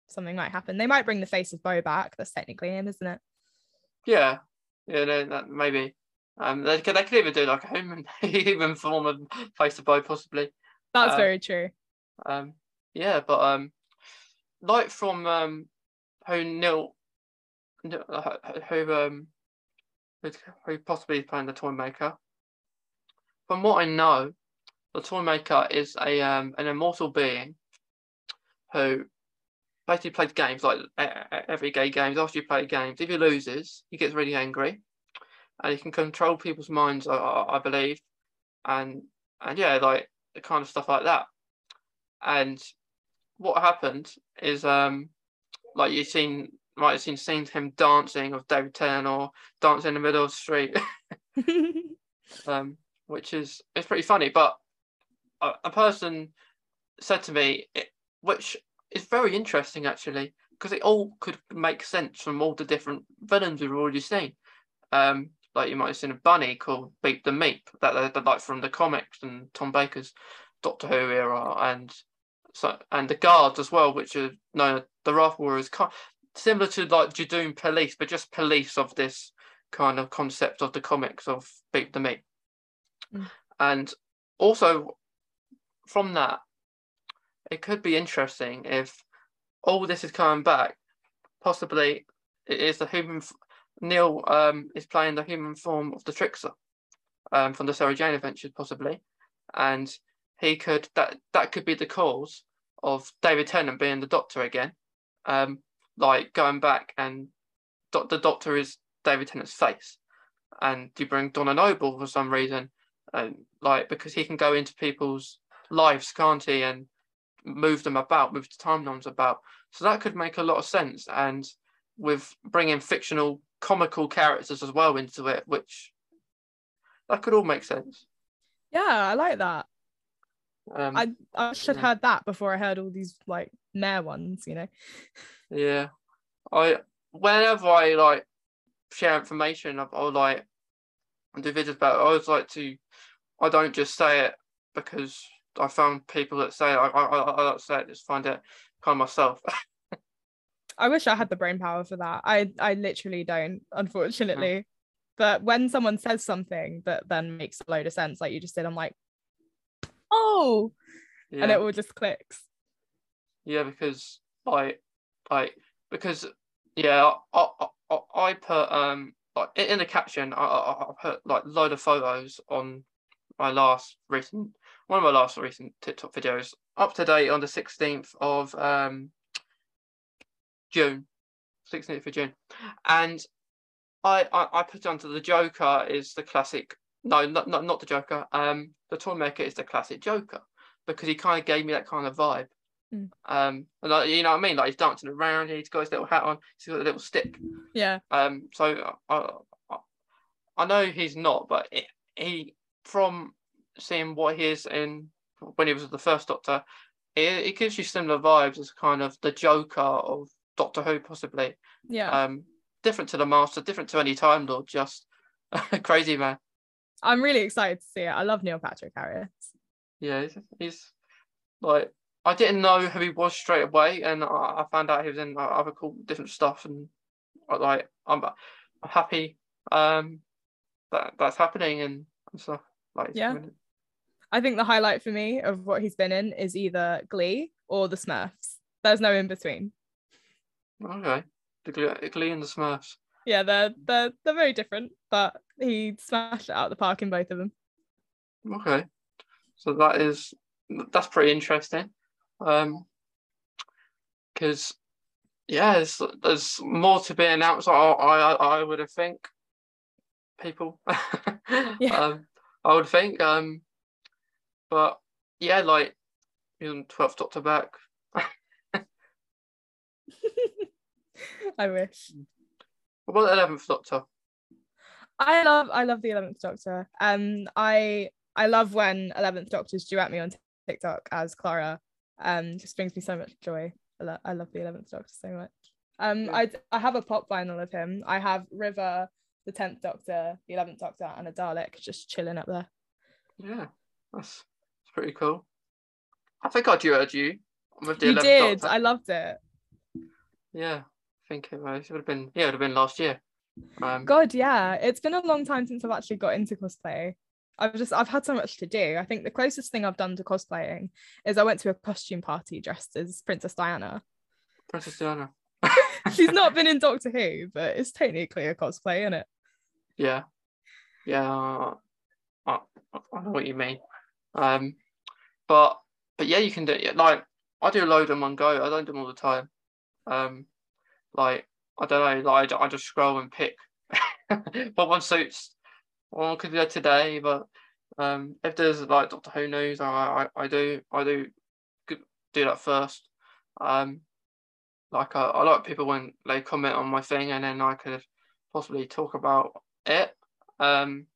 something might happen. They might bring the face of Boe back. That's technically him, isn't it? Yeah. Yeah. know, that maybe. Um, they could they could even do like a human human form of face to Boe, possibly. That's um, very true. Um. Yeah, but um, like from um, who Neil, who um who possibly is playing the toy maker. From what I know, the toy maker is a um, an immortal being who basically plays games like every gay games. After you play games, if he loses, he gets really angry, and he can control people's minds. I, I believe, and and yeah, like the kind of stuff like that. And what happened is um like you've seen might have seen scenes him dancing of David Tennant or dancing in the middle of the street, um, which is it's pretty funny. But a, a person said to me, it, which is very interesting actually, because it all could make sense from all the different villains we've already seen. Um, like you might have seen a bunny called Beep the Meep, that, that like from the comics and Tom Baker's Doctor Who era, and so and the guards as well, which are known as the Wrath Warriors similar to like Judoon Police, but just police of this kind of concept of the comics of Beep the Meep. Mm. And also from that, it could be interesting if all this is coming back. Possibly, it is the human. Neil um, is playing the human form of the Trickster um, from the Sarah Jane Adventures, possibly, and he could that that could be the cause of David Tennant being the Doctor again. Um, like going back and do- the Doctor is David Tennant's face, and you bring Donna Noble for some reason, and like because he can go into people's lives, can't he, and move them about, move the timelines about. So that could make a lot of sense, and with bringing fictional comical characters as well into it, which that could all make sense. Yeah, I like that. Um, I I should have yeah. heard that before I heard all these like mare ones, you know. Yeah, I whenever I like share information, I, I like do videos about it. I always like to. I don't just say it because I found people that say. I I I, I don't say it. Just find it kind of myself. I wish I had the brain power for that. I I literally don't, unfortunately. Yeah. But when someone says something that then makes a load of sense, like you just did, I'm like, oh, yeah. and it all just clicks. Yeah, because I like because yeah, I, I, I put um like in the caption I, I put like load of photos on my last recent one of my last recent TikTok videos up to date on the 16th of um June 16th of June and I, I, I put onto the Joker is the classic no not, not not the Joker um the Toymaker is the classic Joker because he kind of gave me that kind of vibe Mm. Um, and like, you know what I mean? Like he's dancing around, he's got his little hat on, he's got a little stick. Yeah. Um. So I, I, I know he's not, but it, he from seeing what he is in when he was the first Doctor, it, it gives you similar vibes as kind of the Joker of Doctor Who, possibly. Yeah. Um. Different to the Master, different to any Time Lord, just crazy man. I'm really excited to see it. I love Neil Patrick Harris. Yeah, he's, he's like I didn't know who he was straight away, and I, I found out he was in other cool different stuff, and like I'm, I'm happy um that that's happening and, and stuff. Like Yeah. I think the highlight for me of what he's been in is either Glee or The Smurfs. There's no in between. Okay, the Glee, Glee and the Smurfs. Yeah, they're they're they're very different, but he smashed it out of the park in both of them. Okay, so that is that's pretty interesting. Um, because yeah, there's, there's more to be announced. I I I would have think people. Yeah. um, I would think. Um, but yeah, like even twelfth Doctor back. I wish. What about the eleventh Doctor? I love I love the Eleventh Doctor. Um, I I love when Eleventh Doctors duet me on TikTok as Clara. Um, just brings me so much joy. I, lo- I love the Eleventh Doctor so much. Um, Yeah. I I have a pop vinyl of him. I have River, the Tenth Doctor, the Eleventh Doctor, and a Dalek just chilling up there. Yeah, that's pretty cool. I think I duetted you with the You 11th did. Doctor. I loved it. Yeah, I think it was. It would have been. Yeah, it would have been last year. Um, God, yeah. It's been a long time since I've actually got into cosplay. I've just I've had so much to do. I think the closest thing I've done to cosplaying is I went to a costume party dressed as Princess Diana. Princess Diana. She's not been in Doctor Who, but it's technically a cosplay, isn't it? Yeah, yeah. I, I know what you mean. Um, but but yeah, you can do it. Like I do a load in one go. I don't do them all the time. Um, like I don't know. Like I, just scroll and pick what one suits. One could do today, but um, if there's like Doctor Who news, I I, I do I do do that first. Um, like I, I like people when they comment on my thing, and then I could possibly talk about it. Um,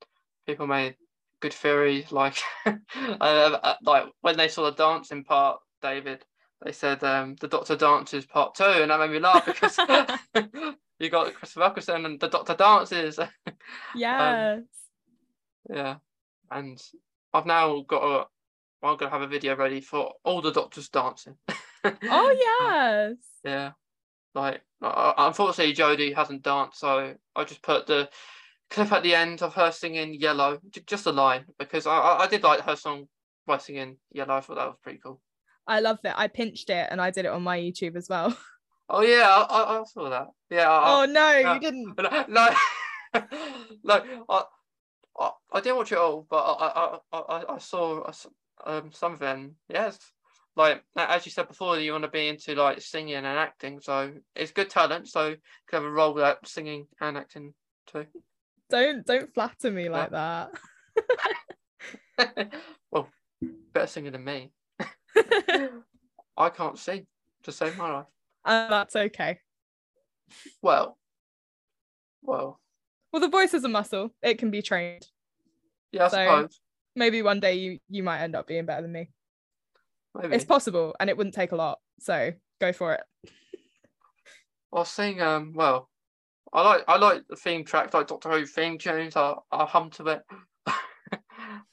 people made good theories, like uh, uh, like when they saw the dancing part, David. They said um, the Doctor dances part two, and that made me laugh because you got Christopher Eccleston and the Doctor dances. Yes. yeah, and I've now got a. I'm gonna have a video ready for all the Doctors dancing. oh yes. Yeah, like uh, unfortunately Jodie hasn't danced, so I just put the clip at the end of her singing "Yellow," j- just a line because I I, did like her song by singing "Yellow." I thought that was pretty cool. I loved it. I pinched it and I did it on my YouTube as well. Oh yeah, I, I, I saw that. Yeah. I, Oh no, you didn't. I, no, no, I, I I didn't watch it all, but I I I, I- saw um some of them. Yes. Like as you said before, you want to be into like singing and acting, so it's good talent. So you can have a role that singing and acting too. Don't don't flatter me like that. well, better singer than me. I can't sing to save my life. and that's okay. Well, well, Well, the voice is a muscle. It can be trained. yeah, I So, suppose. Maybe one day you you might end up being better than me. Maybe. It's possible, and it wouldn't take a lot. So go for it. I'll sing. Um, well, I like I like the theme track, like Doctor Who theme tunes. I I hum to it.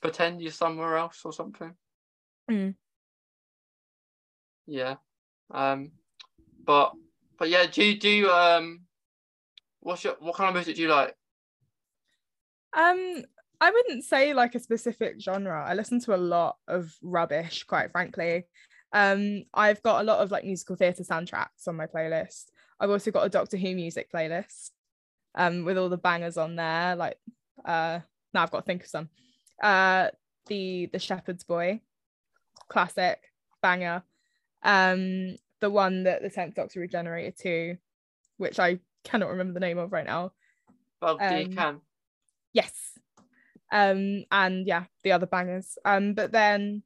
Pretend you're somewhere else or something. Mm. Yeah. Um, but but yeah, do you do you, um, what's your what kind of music do you like? Um, I wouldn't say like a specific genre. I listen to a lot of rubbish, quite frankly. Um, I've got a lot of like musical theatre soundtracks on my playlist. I've also got a Doctor Who music playlist, um, with all the bangers on there. Like, uh, now I've got to think of some. Uh, the the Shepherd's Boy, classic banger. Um, the one that the Tenth Doctor regenerated to, which I cannot remember the name of right now. You Um, can. Yes. Um, and yeah, the other bangers. Um, but then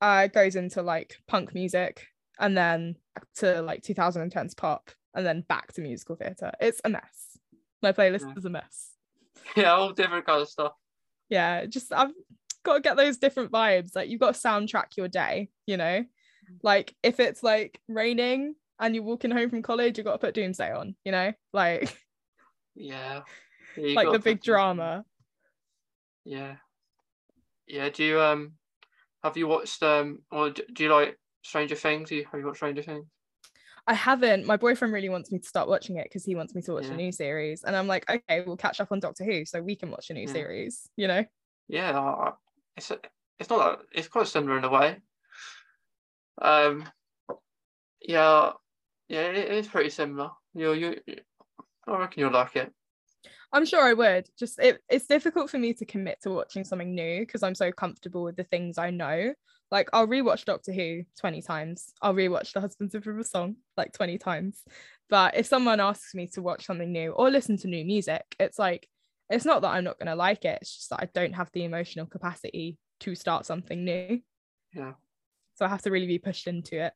uh it goes into like punk music and then to like 2010s pop and then back to musical theatre. It's a mess. My playlist Yeah. is a mess. Yeah, all different kind of stuff. Yeah, just I've got to get those different vibes. Like you've got to soundtrack your day, you know? Like if it's like raining and you're walking home from college, you've got to put Doomsday on, you know? Like Yeah. Yeah, like the big drama. Yeah. Yeah. Do you um have you watched um or do you like Stranger Things? You, have you watched Stranger Things? I haven't. My boyfriend really wants me to start watching it because he wants me to watch Yeah. a new series. And I'm like, okay, we'll catch up on Doctor Who so we can watch a new Yeah. series, you know? Yeah, it's it's not that it's quite similar in a way. Um, yeah, yeah, it is pretty similar. You you, I reckon you'll like it. I'm sure I would. Just it, it's difficult for me to commit to watching something new because I'm so comfortable with the things I know. Like I'll rewatch Doctor Who 20 times. I'll rewatch The Husbands of River Song like 20 times. But if someone asks me to watch something new or listen to new music, it's like it's not that I'm not gonna like it. It's just that I don't have the emotional capacity to start something new. Yeah. So I have to really be pushed into it.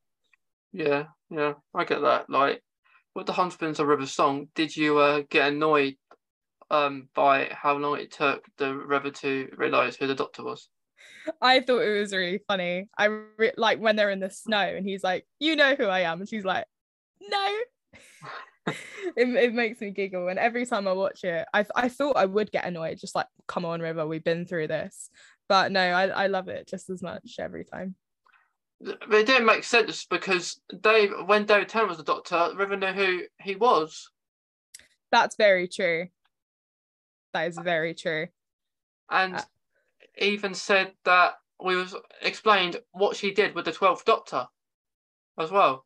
Yeah, yeah, I get that. Like with the Husbands of River song, did you uh, get annoyed um by how long it took the River to realise who the Doctor was? I thought it was really funny. I re- like when they're in the snow and he's like, "You know who I am," and she's like, "No." it, it makes me giggle, and every time I watch it, I I thought I would get annoyed, just like, "Come on, River, we've been through this," but no, I I love it just as much every time. But it didn't make sense because Dave, when David Tennant was the Doctor, River knew who he was. That's very true. That is very true. and Uh, even said that we was explained what she did with the 12th doctor as well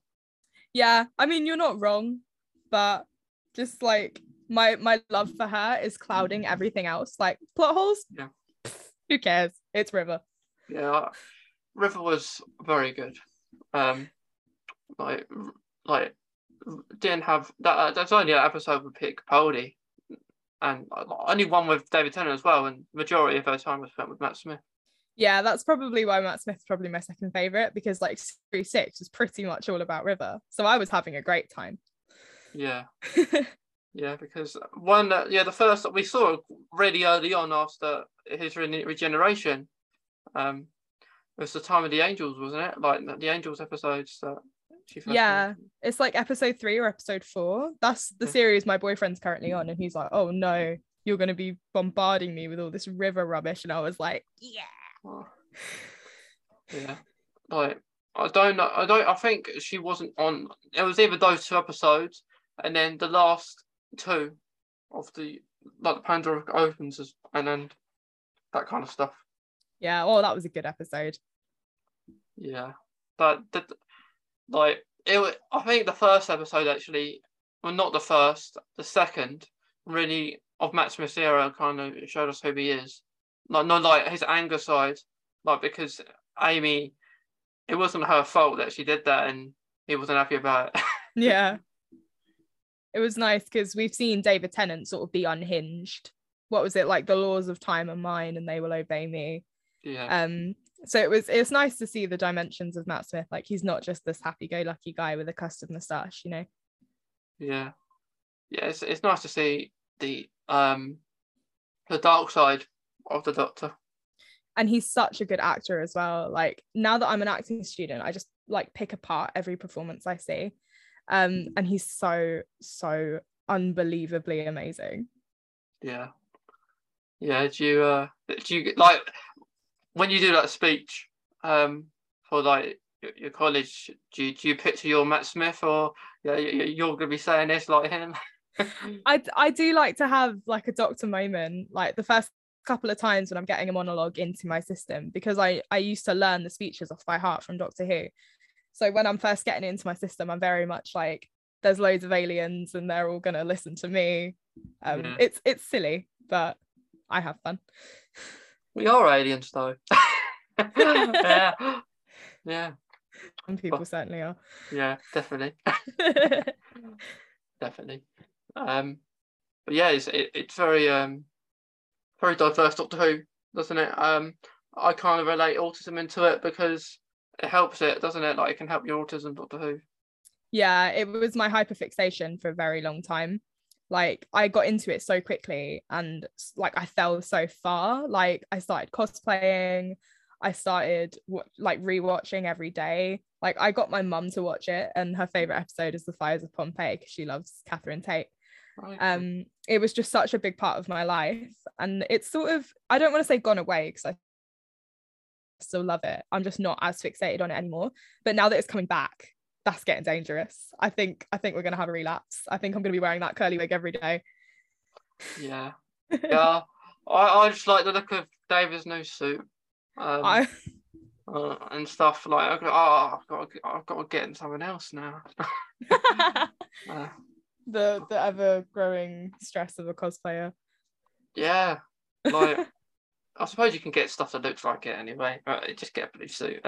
Yeah, I mean, you're not wrong, but just like my my love for her is clouding everything else. Like plot holes. Yeah. Who cares? It's River. yeah river was very good um like like didn't have that that's only an episode with Pete Capaldi and only one with David Tennant as well and majority of her time was spent with Matt Smith Yeah, that's probably why Matt Smith's probably my second favorite because like series six was pretty much all about River. So I was having a great time. yeah yeah because one uh, yeah the first that we saw really early on after his re- regeneration um it was the time of the angels wasn't it like the- the angels episodes that Yeah. it's like episode three or episode four. That's the mm-hmm. series my boyfriend's currently on, and he's like, "Oh no, you're gonna be bombarding me with all this River rubbish," and I was like, "Yeah." Oh. yeah like i don't know i don't i think she wasn't on it was either those two episodes and then the last two of the like the pandorica opens as- and then that kind of stuff Yeah, oh, that was a good episode. yeah but the, like it i think the first episode actually well not the first the second really of Matt Smith's era kind of showed us who he is like not like his anger side like because amy it wasn't her fault that she did that and he wasn't happy about it Yeah. It was nice because we've seen David Tennant sort of be unhinged. What was it like? The laws of time are mine, and they will obey me. yeah Um, so it was it's nice to see the dimensions of Matt Smith. Like he's not just this happy-go-lucky guy with a custard moustache, you know. yeah yeah it's, it's nice to see the um the dark side of the doctor And he's such a good actor as well. Like now that I'm an acting student, I just like pick apart every performance I see. Um, and he's so so unbelievably amazing. Yeah. Yeah. Do you uh do you like when you do that speech um for like your, your college, do you, do you picture your Matt Smith or yeah you, you're gonna be saying this like him? I I do like to have like a doctor moment, like the first couple of times when I'm getting a monologue into my system because I I used to learn the speeches off by heart from Doctor Who. So when I'm first getting into my system, I'm very much like there's loads of aliens and they're all gonna listen to me. Um, Yeah. it's it's silly, but I have fun. we are aliens though. yeah. Yeah. Some people certainly are. Yeah, definitely. Definitely. Um but yeah, it's it, it's very um very diverse Doctor Who, doesn't it? Um I kind of relate autism into it because it helps it, doesn't it? Like it can help your autism, Doctor Who. yeah, it was my hyperfixation for a very long time. Like I got into it so quickly and like I fell so far. Like I started cosplaying, I started w- like rewatching every day. Like I got my mum to watch it and her favorite episode is The Fires of Pompeii because she loves Catherine Tate. Um it was just such a big part of my life and it's sort of i don't want to say gone away because i still love it i'm just not as fixated on it anymore but now that it's coming back that's getting dangerous i think i think we're going to have a relapse i think i'm going to be wearing that curly wig every day yeah, yeah. I, I just like the look of David's new suit. Um, I, uh, and stuff like I go, oh, I've got to, I've got to get in something else now. Uh, the the ever growing stress of a cosplayer yeah, like I suppose you can get stuff that looks like it anyway. But just get a blue suit.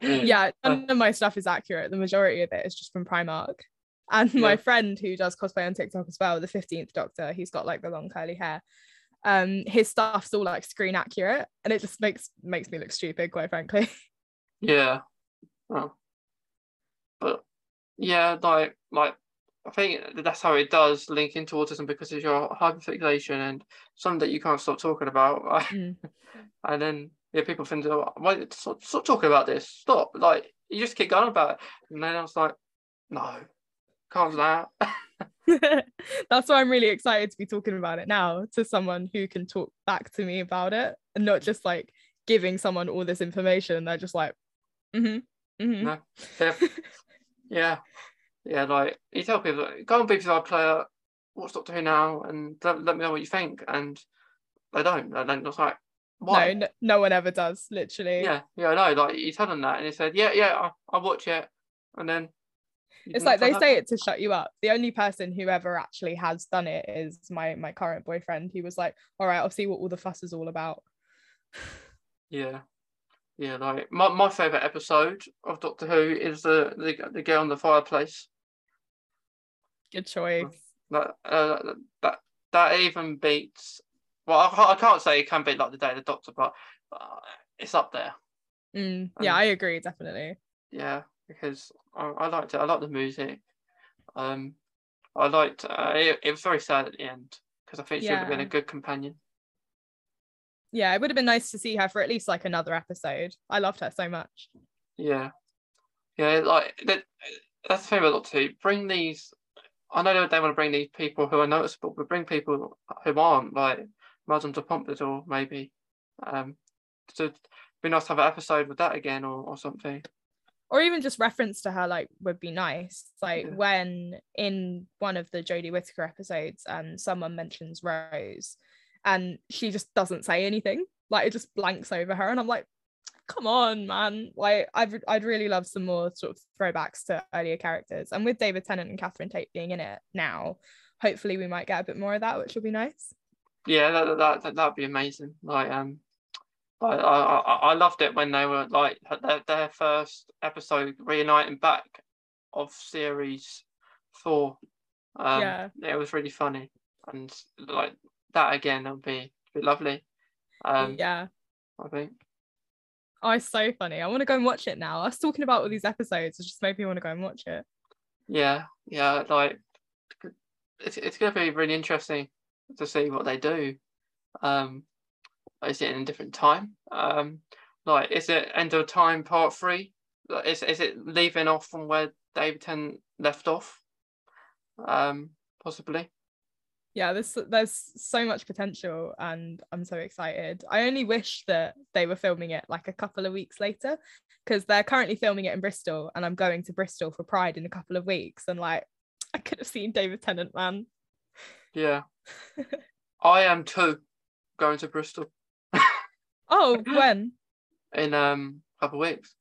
Yeah Uh, none of my stuff is accurate the majority of it is just from primark and my Yeah. friend who does cosplay on tiktok as well the 15th doctor he's got like the long curly hair um his stuff's all like screen accurate and it just makes makes me look stupid quite frankly Yeah. Well, but yeah, like like I think that's how it does link into autism because of your hyperfixation and something that you can't stop talking about. Mm. and then yeah, people think, oh, why stop, stop talking about this? Stop! Like you just keep going about it, and then I was like, no, calm down. that's why i'm really excited to be talking about it now to someone who can talk back to me about it and not just like giving someone all this information they're just like mm-hmm, mm-hmm. No. yeah, yeah, yeah. Like you tell people, go on BBC iPlayer, watch Doctor Who now, and let, let me know what you think. And they don't. They don't. It's like, why? no, no no one ever does literally Yeah, yeah, I know. Like you tell them that, and they said, yeah, yeah, I, I'll watch it, and then it's like they say it to shut you up the only person who ever actually has done it is my my current boyfriend he was like all right i'll see what all the fuss is all about Yeah, yeah. Like my, my favorite episode of Doctor Who is the the, the girl in the fireplace. good choice That uh, that that even beats. Well, I, can't- I can't say it can be like the Day of the Doctor, but uh, it's up there. Mm, yeah Um, i agree definitely Yeah, because I, I liked it. I liked the music. Um, I liked. Uh, it, it was very sad at the end because I think she would have been a good companion. yeah it would have been nice to see her for at least like another episode i loved her so much Yeah, yeah. Like that. That's the thing about Doctor Who. Bring these. I know they want to bring these people who are noticeable, but bring people who aren't, like Madame de Pompadour, maybe. Um, to be nice to have an episode with that again, or, or something. or even just reference to her like would be nice like Yeah. when in one of the jodie whittaker episodes um someone mentions rose and she just doesn't say anything like it just blanks over her and i'm like come on man like I'd, I'd really love some more sort of throwbacks to earlier characters and with david tennant and catherine tate being in it now hopefully we might get a bit more of that which will be nice Yeah, that that that that'd be amazing. Like um, I I I I loved it when they were like their their first episode reuniting back of series four. Um, Yeah. it was really funny, and like that again, that'd be be lovely. Um, yeah I think. oh it's so funny i want to go and watch it now us talking about all these episodes it just made me want to go and watch it Yeah, yeah, like it's it's gonna be really interesting to see what they do. Um, is it in a different time? Um, like is it end of time part three? Is is it leaving off from where David Tennant left off? Um, possibly. yeah there's there's so much potential and i'm so excited i only wish that they were filming it like a couple of weeks later because they're currently filming it in bristol and i'm going to bristol for pride in a couple of weeks and like i could have seen david tennant man Yeah. I am too going to Bristol oh when in um a couple of weeks.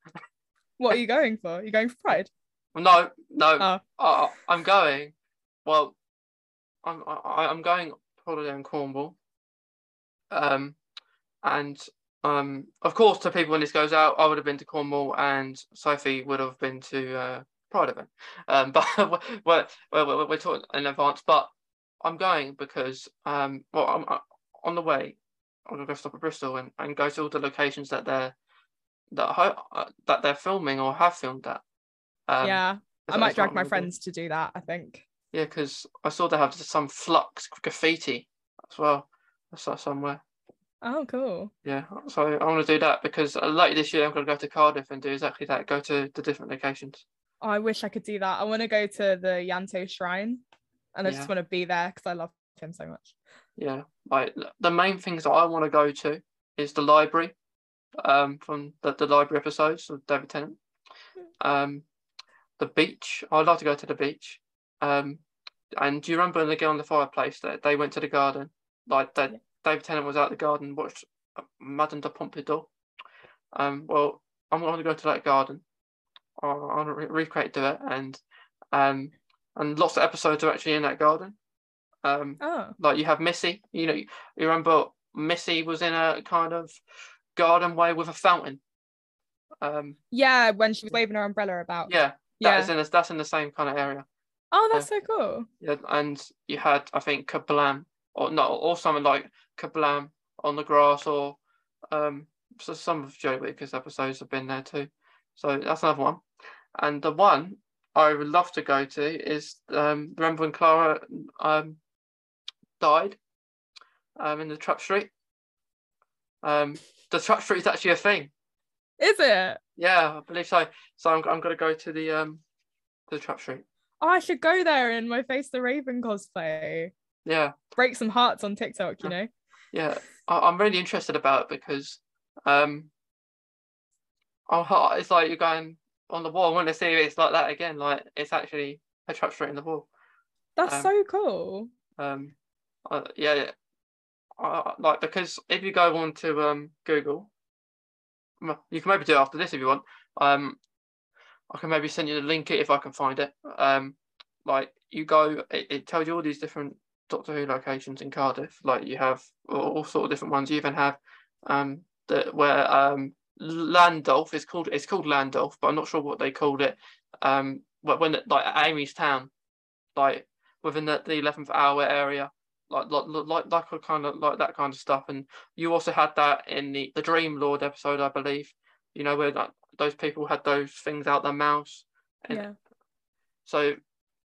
what are you going for are you going for pride no, no. Oh. I, I'm going. Well, I'm I, I'm going holiday in Cornwall. Um, and um, of course, to people when this goes out, I would have been to Cornwall, and Sophie would have been to uh, Pride event. Um, but we're, we're, we're, we're talking in advance. But I'm going because um, well, I'm uh, on the way. I'm gonna go stop at Bristol and, and go to all the locations that they're that ho- uh, that they're filming or have filmed at. Um, yeah i might drag my gonna do. friends to do that i think Yeah, because I saw they have some flux graffiti as well. I saw somewhere. oh cool Yeah, so I want to do that because uh, later this year I'm going to go to Cardiff and do exactly that. Go to the different locations. oh, i wish i could do that i want to go to the Ianto shrine and I Yeah. just want to be there because I love him so much. Yeah, like the main things that I want to go to is the library, um, from the, the library episodes of David Tennant. Um, the beach. I'd like to go to the beach. Um, and do you remember when they get on the fireplace that they went to the garden? Like that, Yeah. David Tennant was out the garden, watched uh, Madame de Pompadour. Um, well, I'm going to go to that garden. I'll, I'll recreate to it, and um, and lots of episodes are actually in that garden. Um, Oh, like you have Missy. You know, you remember Missy was in a kind of garden way with a fountain. Um, yeah, when she was waving her umbrella about. yeah, yeah. that is in a, that's in the same kind of area. Oh, that's so cool. Yeah, and you had I think Kerblam or no, or something like Kerblam on the grass, or um, so some of Joe Whittaker's episodes have been there too. So that's another one. And the one I would love to go to is um, remember when Clara um died um in the trap street. Um, the trap street is actually a thing. Is it? Yeah, I believe so. So I'm I'm gonna go to the um the trap street. Oh, I should go there in my Face the Raven cosplay. Yeah. Break some hearts on TikTok, you know? Yeah, I, I'm really interested about it because um, oh, it's like you're going on the wall. I want to see if it's like that again. Like it's actually a trap straight in the wall. That's Um, so cool. Um, uh, yeah. Uh, like because if you go on to um Google, you can maybe do it after this if you want. Um, I can maybe send you the link if I can find it. Um, like you go, it, it tells you all these different Doctor Who locations in Cardiff. Like you have all, all sort of different ones. You even have um the where um Llandaff is called it's called Llandaff, but I'm not sure what they called it. Um, wh- when like Amy's Town, like within the the eleventh hour area, like like like like kind of like that kind of stuff. And you also had that in the the Dream Lord episode, I believe. You know where like, those people had those things out their mouths. And Yeah. So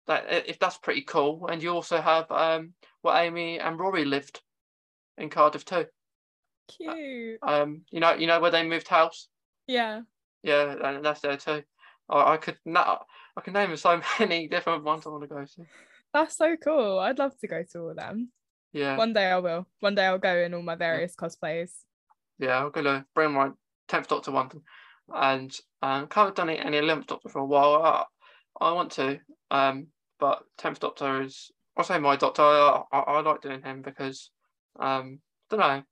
that if that's pretty cool. And you also have um where Amy and Rory lived in Cardiff too. Cute. Um, you know, you know where they moved house. Yeah. Yeah, and that's there too. I, I could na- I can name so many different ones I want to go to. That's so cool. I'd love to go to all of them. Yeah, One day I will. One day I'll go in all my various cosplays. yeah. I'm gonna bring my tenth Doctor one, and um, can't have done any eleventh Doctor for a while. I, I want to, um, but tenth Doctor is I say my Doctor. I, I, I like doing him because um, don't know.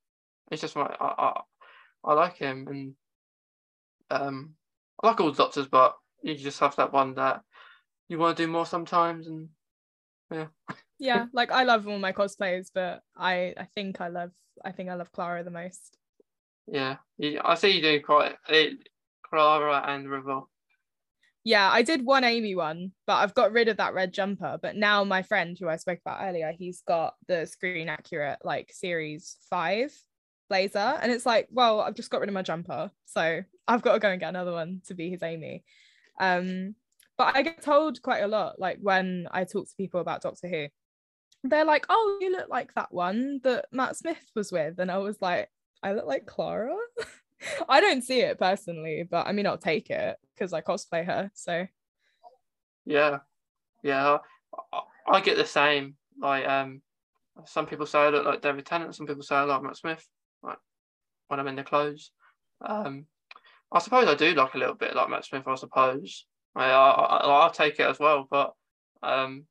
It's just my I, I I like him and um I like all the Doctors, but you just have that one that you want to do more sometimes and Yeah, yeah, like I love all my cosplays, but I I think I love I think I love Clara the most. Yeah, I see you do quite it, Clara and River. Yeah, I did one Amy one, but I've got rid of that red jumper. But now my friend who I spoke about earlier, he's got the screen accurate like series five blazer. And it's like, well, I've just got rid of my jumper. So I've got to go and get another one to be his Amy. Um, but I get told quite a lot, like when I talk to people about Doctor Who, they're like, oh, you look like that one that Matt Smith was with. And I was like, I look like Clara. I don't see it personally, but I mean, I'll take it because I cosplay her. So Yeah, yeah, I, get the same. Like um, some people say I look like David Tennant. Some people say I look like Matt Smith. Like when I'm in the clothes. Um, I suppose I do look a little bit like Matt Smith. I suppose. I, I, I I'll take it as well. But um,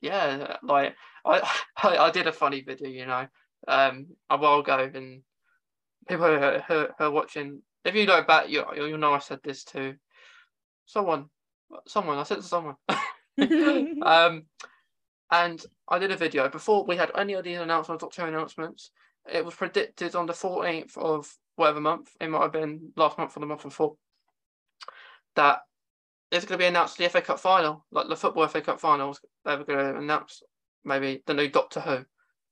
yeah, like I, I I did a funny video, you know, um, a while ago, and people who, who, who are watching. If you go back, you you'll know I said this to someone. Someone I said to someone. um, and I did a video before we had any of these announcements, Doctor Who announcements. It was predicted on the 14th of whatever month, it might have been last month or the month before, that it's going to be announced the FA Cup final, like the football FA Cup finals. They were going to announce maybe the new Doctor Who,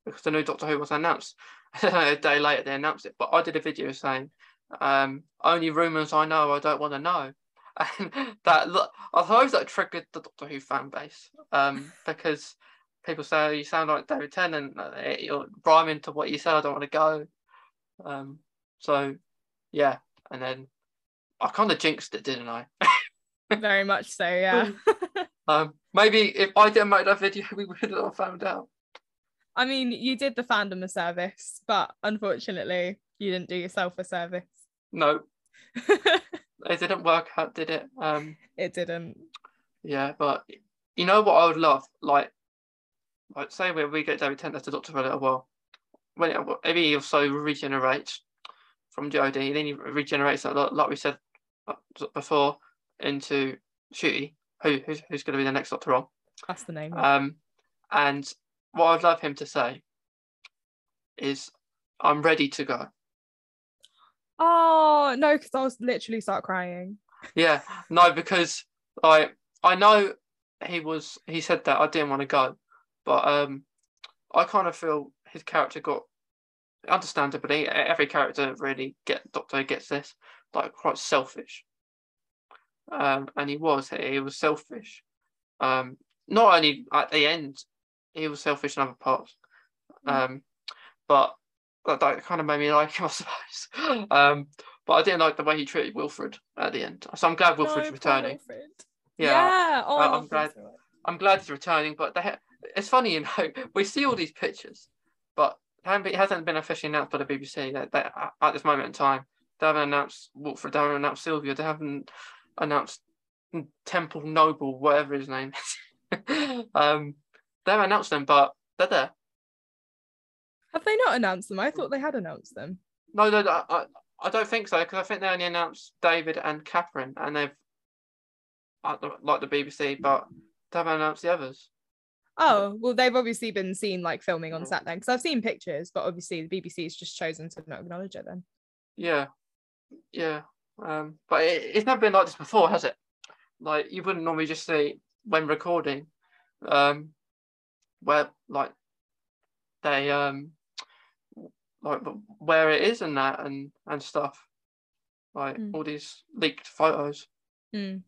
because the new Doctor Who was announced. a day later, they announced it. But I did a video saying, um, only rumours I know, I don't want to know. And that, I suppose that triggered the Doctor Who fan base um, because people say "Oh, you sound like David Tennant, you're rhyming to what you said, I don't want to go. Um, so, yeah, and then I kind of jinxed it, didn't I? very much so, yeah. Um, maybe if I didn't make that video, we would have found out. I mean, you did the fandom a service, but unfortunately, you didn't do yourself a service. No, it didn't work out, did it? Um, it didn't. Yeah, but you know what I would love, like, like say we we get David Tennant as the Doctor for a little while, when it, maybe he also regenerates from Jodie, then he regenerates like, like we said uh, before into Ncuti, who who's, who's going to be the next Doctor on. That's the name. Um, and what I'd love him to say is, "I'm ready to go." Oh no, because I was literally start crying. Yeah, no, because I I know he was he said that I didn't want to go, but um, I kind of feel his character got understandably every character really get Doctor gets this like quite selfish. Um, and he was he was selfish. Um, not only at the end, he was selfish in other parts. Mm. Um, but that, that kind of made me like him, I suppose. um, but I didn't like the way he treated Wilfred at the end. So I'm glad Wilfred's no, returning. Wilfred. Yeah, yeah. Oh, I am glad. I'm glad he's returning. But they, it's funny, you know, we see all these pictures, but it hasn't been officially announced by the BBC that, that at this moment in time they haven't announced Wilfred, they haven't announced Sylvia, they haven't announced Temple Noble, whatever his name is. um, they haven't announced them, but they're there. Have they not announced them? I thought they had announced them. No, no, no I, I don't think so because I think they only announced David and Catherine, and they've like the BBC, but they haven't announced the others. Oh well, they've obviously been seen like filming on set then, because I've seen pictures, but obviously the BBC's just chosen to not acknowledge it then. Yeah, yeah, um, but it, it's never been like this before, has it? Like you wouldn't normally just see when recording, um, where like they um like where it is and that and and stuff like mm. all these leaked photos mm.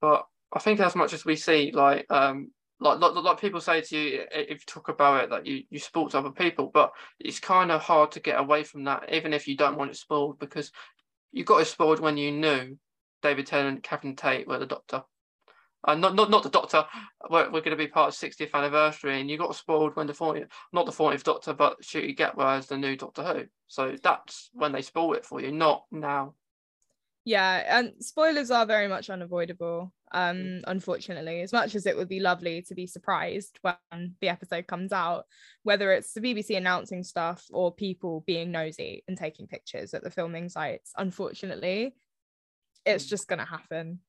but i think as much as we see like um like, like like people say to you if you talk about it that you you spoil to other people but it's kind of hard to get away from that even if you don't want it spoiled because you got it spoiled when you knew david tennant and catherine tate were the doctor uh, not, not not the Doctor. We're, we're going to be part of 60th anniversary, and you got spoiled when the 40th, not the 40th Doctor, but Ncuti Gatwa as the new Doctor Who. So that's when they spoil it for you, not now. Yeah, and spoilers are very much unavoidable. Um, mm. unfortunately, as much as it would be lovely to be surprised when the episode comes out, whether it's the BBC announcing stuff or people being nosy and taking pictures at the filming sites, unfortunately, it's mm. just going to happen.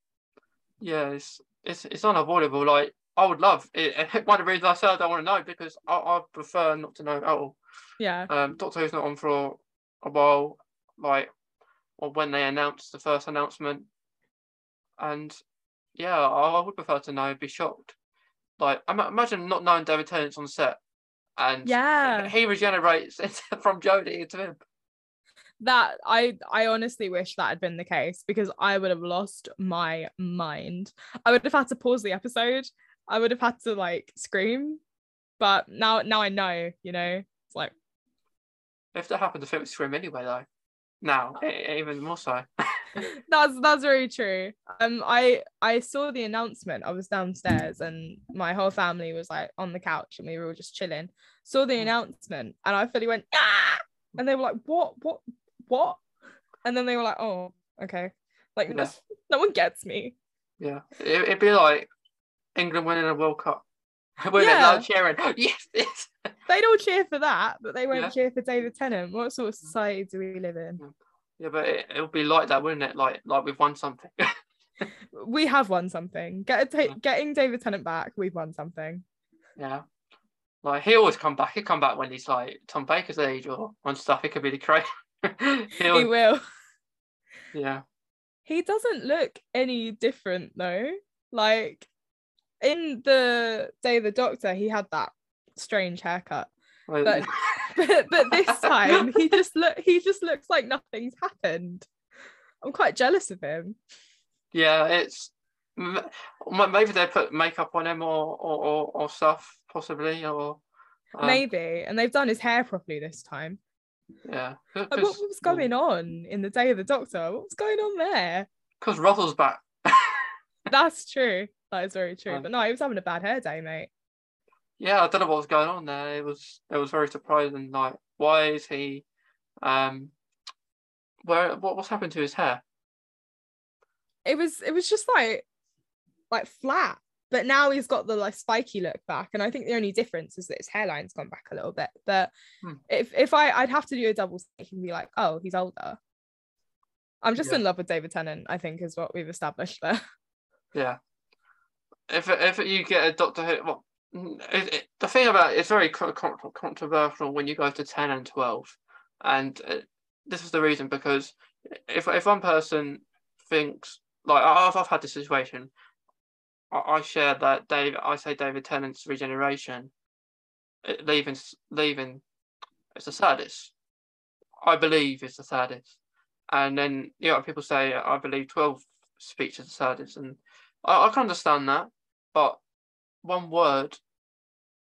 Yeah, it's it's it's unavoidable. Like I would love it. One of the reasons I said I don't want to know because I, I prefer not to know at all. Yeah. Um, Doctor Who's not on for a while, like, or when they announced the first announcement, and yeah, I, I would prefer to know. Be shocked. Like, imagine not knowing David Tennant's on set, and yeah, he regenerates from Jodie to him that I I honestly wish that had been the case because I would have lost my mind. I would have had to pause the episode. I would have had to like scream. But now now I know, you know, it's like if that happened, the film would scream anyway though. Now, even more so. that's that's very true. Um, I I saw the announcement. I was downstairs and my whole family was like on the couch and we were all just chilling. Saw the mm. announcement and I fully went ah, and they were like, "What? What? what? And then they were like, oh, okay. Like, yeah. no, no one gets me. Yeah. It, would be like England winning a World Cup. We're yeah. cheering. yes, yes. They'd all cheer for that, but they won't yeah. cheer for David Tennant. What sort of society do we live in? Yeah, but it, it'll be like that, wouldn't it? Like, like we've won something. we have won something. Get ta- getting David Tennant back, we've won something. Yeah. Like he always come back. He come back when he's like Tom Baker's age or on stuff. It could be the crazy he will. Yeah. He doesn't look any different though. Like in the day of the doctor, he had that strange haircut. But, but but this time he just look he just looks like nothing's happened. I'm quite jealous of him. Yeah, it's maybe they put makeup on him or or, or, or stuff possibly or um, maybe and they've done his hair properly this time yeah. Like, what was going on in the Day of the Doctor? What was going on there? Because Russell's back. That's true. that is very true. Um, but no, he was having a bad hair day, mate. Yeah, I don't know what was going on there. It was it was very surprising. Like, why is he? Um, where what what's happened to his hair? It was it was just like like flat. But now he's got the like spiky look back, and I think the only difference is that his hairline's gone back a little bit. But Hmm. if if I I'd have to do a double take and be like, oh, he's older. I'm just Yeah. in love with David Tennant. I think is what we've established there. Yeah. If if you get a Doctor Who, well, it, it, the thing about it, it's very con- con- controversial when you go to ten and twelve, and uh, this is the reason because if if one person thinks like I've I've had this situation, I, I share that Dave I say David Tennant's regeneration, it, leaving s- leaving, it's the saddest. I believe it's the saddest, and then you know people say I believe twelve speech is the saddest, and I, I can understand that, but one word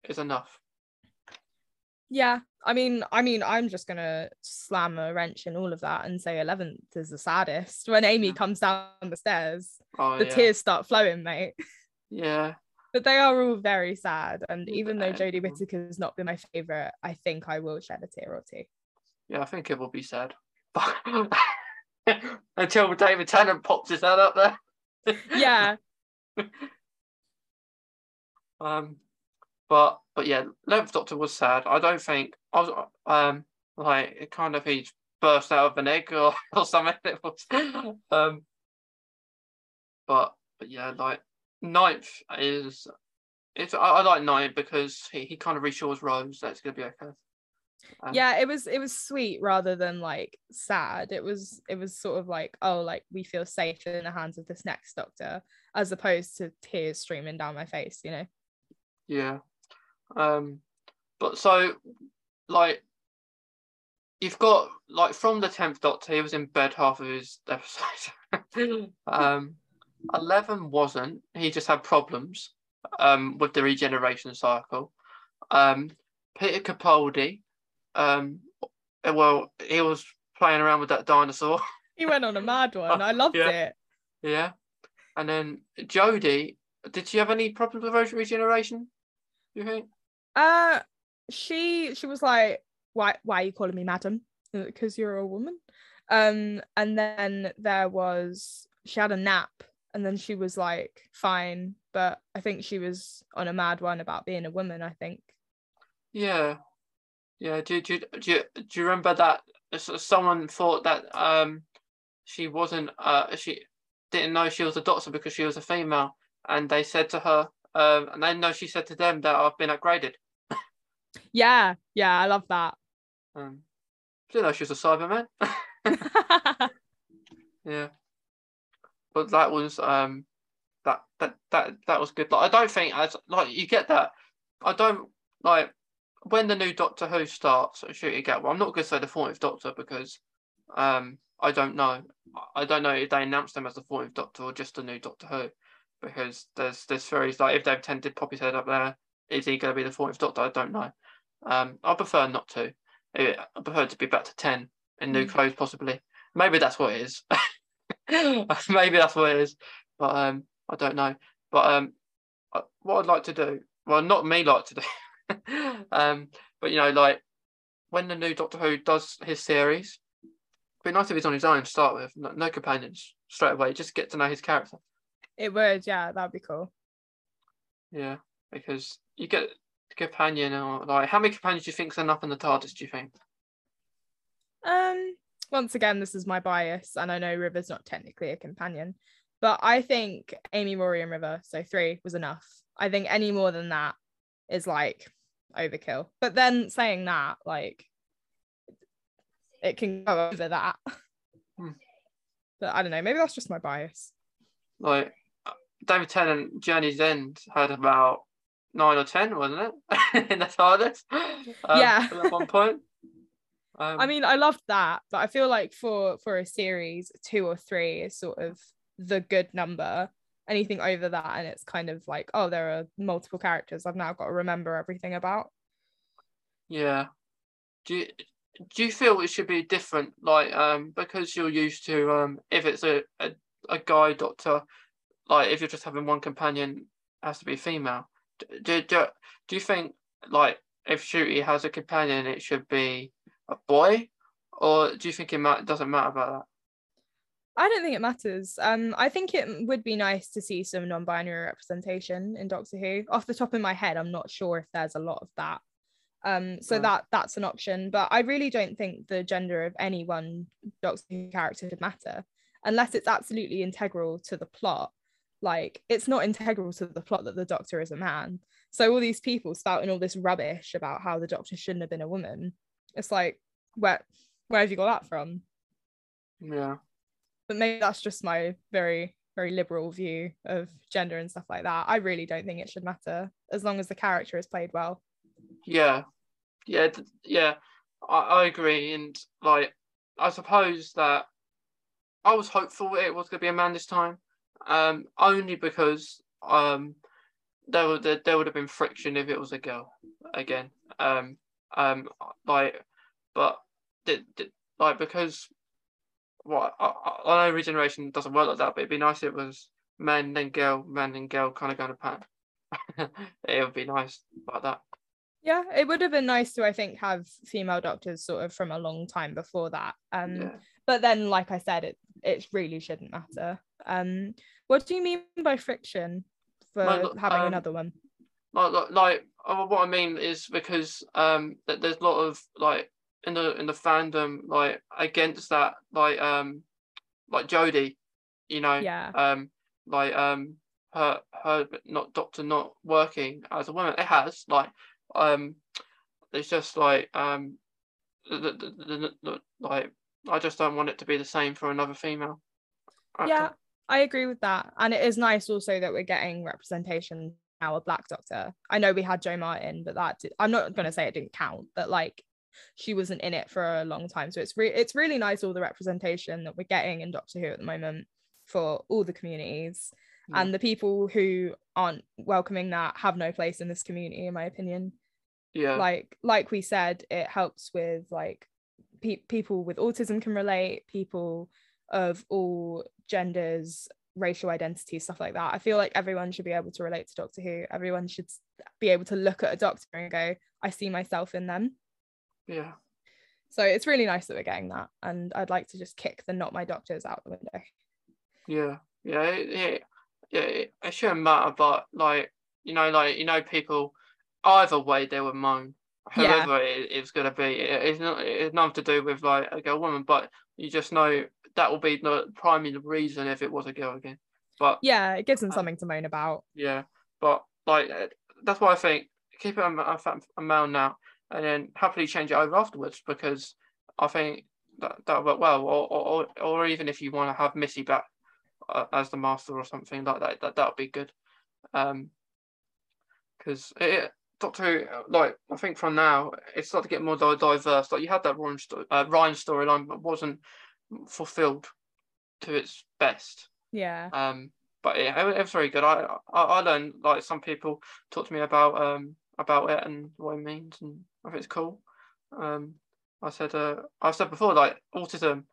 is enough. Yeah, I mean, I mean, I'm just gonna slam a wrench in all of that and say eleventh is the saddest. When Amy comes down the stairs, Oh, the yeah. tears start flowing, mate. Yeah, But they are all very sad. And even though Yeah. Jodie Whittaker's not been my favorite, I think I will shed a tear or two. yeah, I think it will be sad. Until David Tennant pops his head up there. Yeah, Um, but but yeah, Eleventh Doctor was sad. I don't think I was um like it kind of he burst out of an egg or, or something. It was um, but but yeah, like ninth is it's I, I like ninth because he, he kind of reassures Rose that it's gonna be okay. Um, yeah, it was it was sweet rather than like sad. It was it was sort of like, oh, like we feel safe in the hands of this next doctor, as opposed to tears streaming down my face, you know. Yeah. Um but so like you've got like from the tenth doctor he was in bed half of his episodes. um eleven wasn't. He just had problems um with the regeneration cycle. Um Peter Capaldi, um well he was playing around with that dinosaur. He went on a mad one. I loved Yeah. it. yeah. And then Jodie, did she have any problems with regeneration? Do you think? Uh she she was like, Why why are you calling me madam? Because you're a woman. Um and then there was she had a nap and then she was like fine, but I think she was on a mad one about being a woman, I think. Yeah, yeah. Do, do, do, you, do you remember that someone thought that um she wasn't uh she didn't know she was a doctor because she was a female, and they said to her um and then no she said to them that I've been upgraded. Yeah, yeah, I love that. Um, didn't know she was a Cyberman. yeah, but that was um that that that that was good. Like I don't think as like you get that. I don't like when the new Doctor Who starts. Shoot, you get. Well, I'm not going to say the 40th Doctor because um I don't know. I don't know if they announced them as the 40th Doctor or just the new Doctor Who because there's there's theories like if David Tennant pop his head up there, is he going to be the 40th Doctor? I don't know. Um, I prefer not to. I prefer to be back to 10 in new Mm. clothes possibly. Maybe that's what it is. Maybe that's what it is. But um, I don't know. But um, I- what I'd like to do, well, not me like to do, um, but you know, like when the new Doctor Who does his series, it'd be nice if he's on his own to start with, no, no companions straight away. Just get to know his character. It would, yeah, that'd be cool. Yeah, because you get companion or like how many companions do you think's enough in the TARDIS? Do you think? Um, once again, this is my bias, and I know River's not technically a companion, but I think Amy, Rory, and River, so three was enough. I think any more than that is like overkill. But then saying that, like, it can go over that. Hmm. But I don't know. Maybe that's just my bias. Like David Tennant, Journey's End had about nine or ten, wasn't it? in the TARDIS. Um, Yeah. At one point. Um, I mean, I loved that, but I feel like for for a series, two or three is sort of the good number. Anything over that, and it's kind of like, oh, there are multiple characters. I've now got to remember everything about. Yeah. Do you do you feel it should be different? Like um because you're used to um if it's a, a, a guy doctor, like if you're just having one companion, has to be female. Do, do, do you think like if Ncuti has a companion, it should be a boy, or do you think it ma- doesn't matter about that? I don't think it matters. Um, I think it would be nice to see some non-binary representation in Doctor Who. Off the top of my head, I'm not sure if there's a lot of that. Um, so that that's an option, but I really don't think the gender of any one Doctor Who character should matter unless it's absolutely integral to the plot. Like it's not integral to the plot that the Doctor is a man. So all these people spouting all this rubbish about how the Doctor shouldn't have been a woman. It's like where where have you got that from? Yeah but maybe that's just my very very liberal view of gender and stuff like that i really don't think it should matter as long as the character is played well yeah yeah yeah I, I agree and like i suppose that i was hopeful it was going to be a man this time um only because um there would there, there would have been friction if it was a girl again um um like but did, did, like because what I, I know regeneration doesn't work like that, but it'd be nice if it was men then girl, men then girl, kind of going to pan. it would be nice like that. Yeah, it would have been nice to, I think, have female doctors sort of from a long time before that. Um, yeah. but then, like I said, it it really shouldn't matter. Um, what do you mean by friction for like, having um, another one? Like, like, like, uh, what I mean is because um, there's a lot of like in the in the fandom like against that like um like Jodie, you know, yeah, um like um her her not doctor not working as a woman. It has like um it's just like um the, the, the, the, like I just don't want it to be the same for another female. Actor. Yeah, I agree with that, and it is nice also that we're getting representation now a black doctor. I know we had Jo Martin, but that did, I'm not going to say it didn't count, but like she wasn't in it for a long time. So it's re- it's really nice all the representation that we're getting in Doctor Who at the moment for all the communities. Mm. And the people who aren't welcoming that have no place in this community, in my opinion. Yeah. Like like we said, it helps with like pe- people with autism can relate, people of all genders, racial identity, stuff like that. I feel like everyone should be able to relate to Doctor Who. Everyone should be able to look at a doctor and go, I see myself in them. Yeah. So it's really nice that we're getting that, and I'd like to just kick the not my doctors out the window. Yeah, yeah, it, yeah. It, it shouldn't matter, but like you know, like you know, people either way they would moan. Whoever yeah. it, it's gonna be, it, it's not. It's nothing to do with like a girl woman, but you just know that will be the primary reason if it was a girl again. But yeah, it gives them uh, something to moan about. Yeah, but like that's why I think keep it a, a, a male now and then happily change it over afterwards because I think that that work well. Or, or or even if you want to have Missy back uh, as the master or something like that, that that would be good. Um, because it Doctor Who, like I think from now it's starting to get more diverse. Like you had that Ryan, sto- uh, Ryan storyline, but wasn't fulfilled to its best. Yeah. Um, but yeah, it, it was very good. I, I I learned like some people talk to me about um about it and what it means, and I think it's cool. Um, I said, uh, I said before, like autism.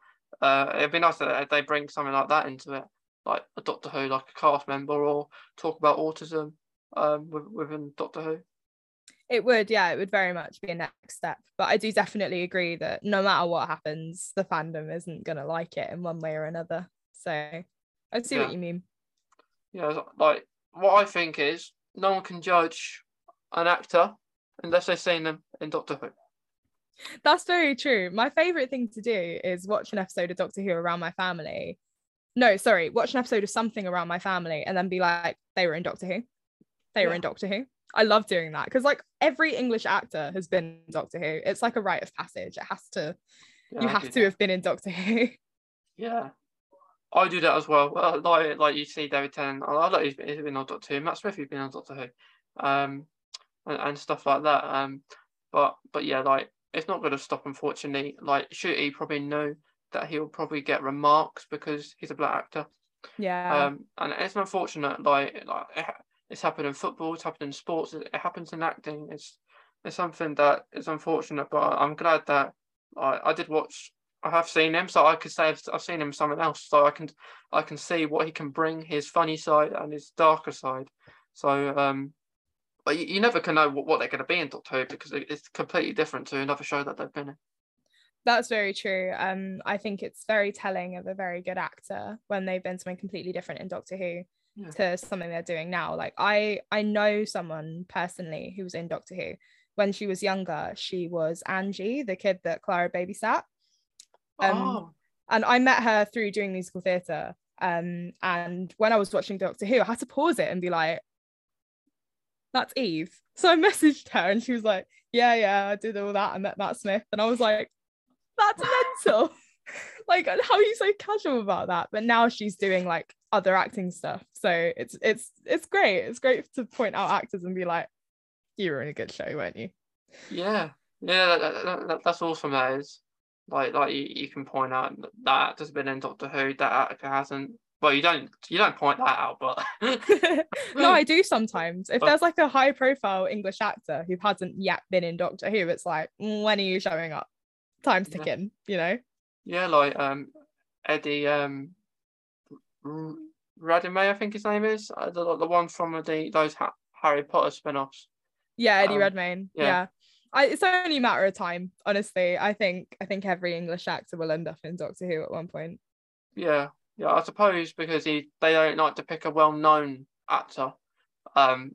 Uh, it'd be nice that they bring something like that into it, like a Doctor Who, like a cast member, or talk about autism um, within Doctor Who. It would, yeah, it would very much be a next step. But I do definitely agree that no matter what happens, the fandom isn't gonna like it in one way or another. So I see yeah. what you mean. Yeah, like what I think is no one can judge an actor unless they've seen them in Doctor Who. That's very true. My favorite thing to do is watch an episode of Doctor Who around my family. No, sorry, watch an episode of something around my family and then be like, they were in Doctor Who. They yeah. were in Doctor Who. I love doing that because like every English actor has been Doctor Who. It's like a rite of passage. It has to, yeah, you I have to that. have been in Doctor Who. Yeah, I do that as well. well like like you see David Tennant. I like he's been on Doctor Who. Matt Smith, he's been on Doctor Who. Um, and, and stuff like that. Um, but but yeah, like it's not going to stop. Unfortunately, like Ncuti probably know that he will probably get remarks because he's a black actor. Yeah. Um, and it's unfortunate. Like like it's happened in football. It's happened in sports. It, happens in acting. It's it's something that is unfortunate. But I'm glad that I I did watch I have seen him, so I could say I've, I've seen him something else. So I can I can see what he can bring, his funny side and his darker side. So um, but you, you never can know what, what they're going to be in Doctor Who because it's completely different to another show that they've been in. That's very true. Um, I think it's very telling of a very good actor when they've been something completely different in Doctor Who Yeah. to something they're doing now. Like I, I know someone personally who was in Doctor Who. When she was younger, she was Angie, the kid that Clara babysat. Um, oh, and I met her through doing musical theatre. Um, and when I was watching Doctor Who, I had to pause it and be like, "That's Eve." So I messaged her, and she was like, "Yeah, yeah, I did all that. I met Matt Smith," and I was like, "That's mental." like, how are you so casual about that? But now she's doing like other acting stuff, so it's it's it's great. It's great to point out actors and be like, "You were in a good show, weren't you?" yeah, yeah, that, that, that, that's awesome. That is like like you, you can point out that actor's been in Doctor Who, that actor hasn't. Well, you don't you don't point that out, but no, I do sometimes. If But- there's like a high profile English actor who hasn't yet been in Doctor Who, it's like, "Mm, when are you showing up? Time's Yeah. ticking, you know? Yeah, like um Eddie um R- Radime, I think his name is uh, the the one from the those ha- Harry Potter spin-offs. Yeah, Eddie Um, Redmayne. yeah. Yeah. I, it's only a matter of time, honestly. I think I think every English actor will end up in Doctor Who at one point. Yeah, yeah, I suppose because he they don't like to pick a well-known actor, um,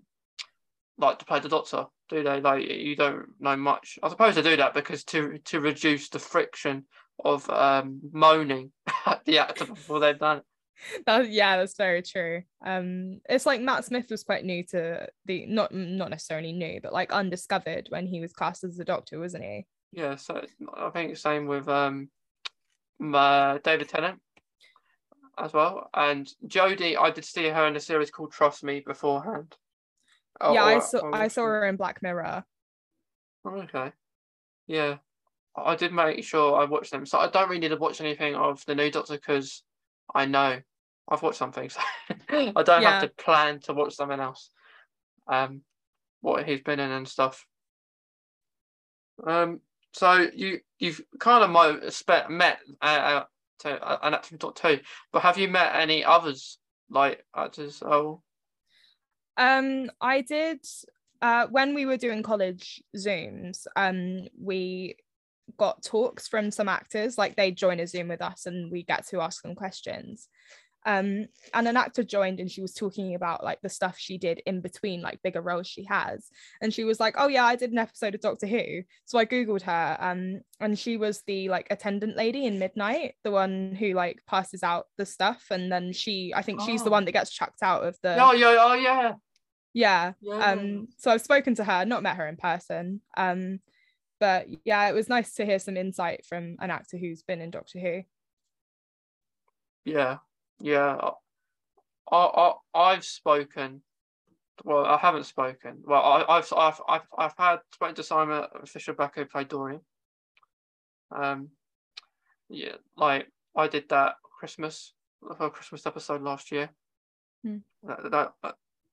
like to play the Doctor, do they? Like you don't know much. I suppose they do that because to to reduce the friction of um moaning at the actor before they've done it. That, yeah, that's very true. Um, it's like Matt Smith was quite new to the not not necessarily new, but like undiscovered when he was cast as the Doctor, wasn't he? Yeah, so I think the same with um uh, David Tennant as well, and Jodie. I did see her in a series called Trust Me beforehand. Oh, yeah, I saw I saw her in Black Mirror. Okay. Yeah. I did make sure I watched them. So I don't really need to watch anything of the new Doctor because I know I've watched something. So I don't Yeah. have to plan to watch something else. Um, what he's been in and stuff. Um, so you you've kind of mo- spe- met uh, uh, to, uh, an actor from Who, but have you met any others like actors? Oh, Um, I did uh when we were doing college Zooms, um, we got talks from some actors, like they join a Zoom with us and we get to ask them questions. Um, and an actor joined and she was talking about like the stuff she did in between like bigger roles she has. And she was like, Oh yeah, I did an episode of Doctor Who. So I Googled her, um, and she was the like attendant lady in Midnight, the one who like passes out the stuff, and then she I think she's the Oh. one that gets chucked out of the oh yeah, oh yeah, yeah yeah. um so i've spoken to her not met her in person um but yeah it was nice to hear some insight from an actor who's been in doctor who Yeah, yeah. I, I, I've spoken. Well, I haven't spoken. Well, I, I've, I've, I've, I've had spoken to Simon Fisher Becker who played Dorian. Um, yeah, like I did that Christmas, a Christmas episode last year. Hmm. That, that,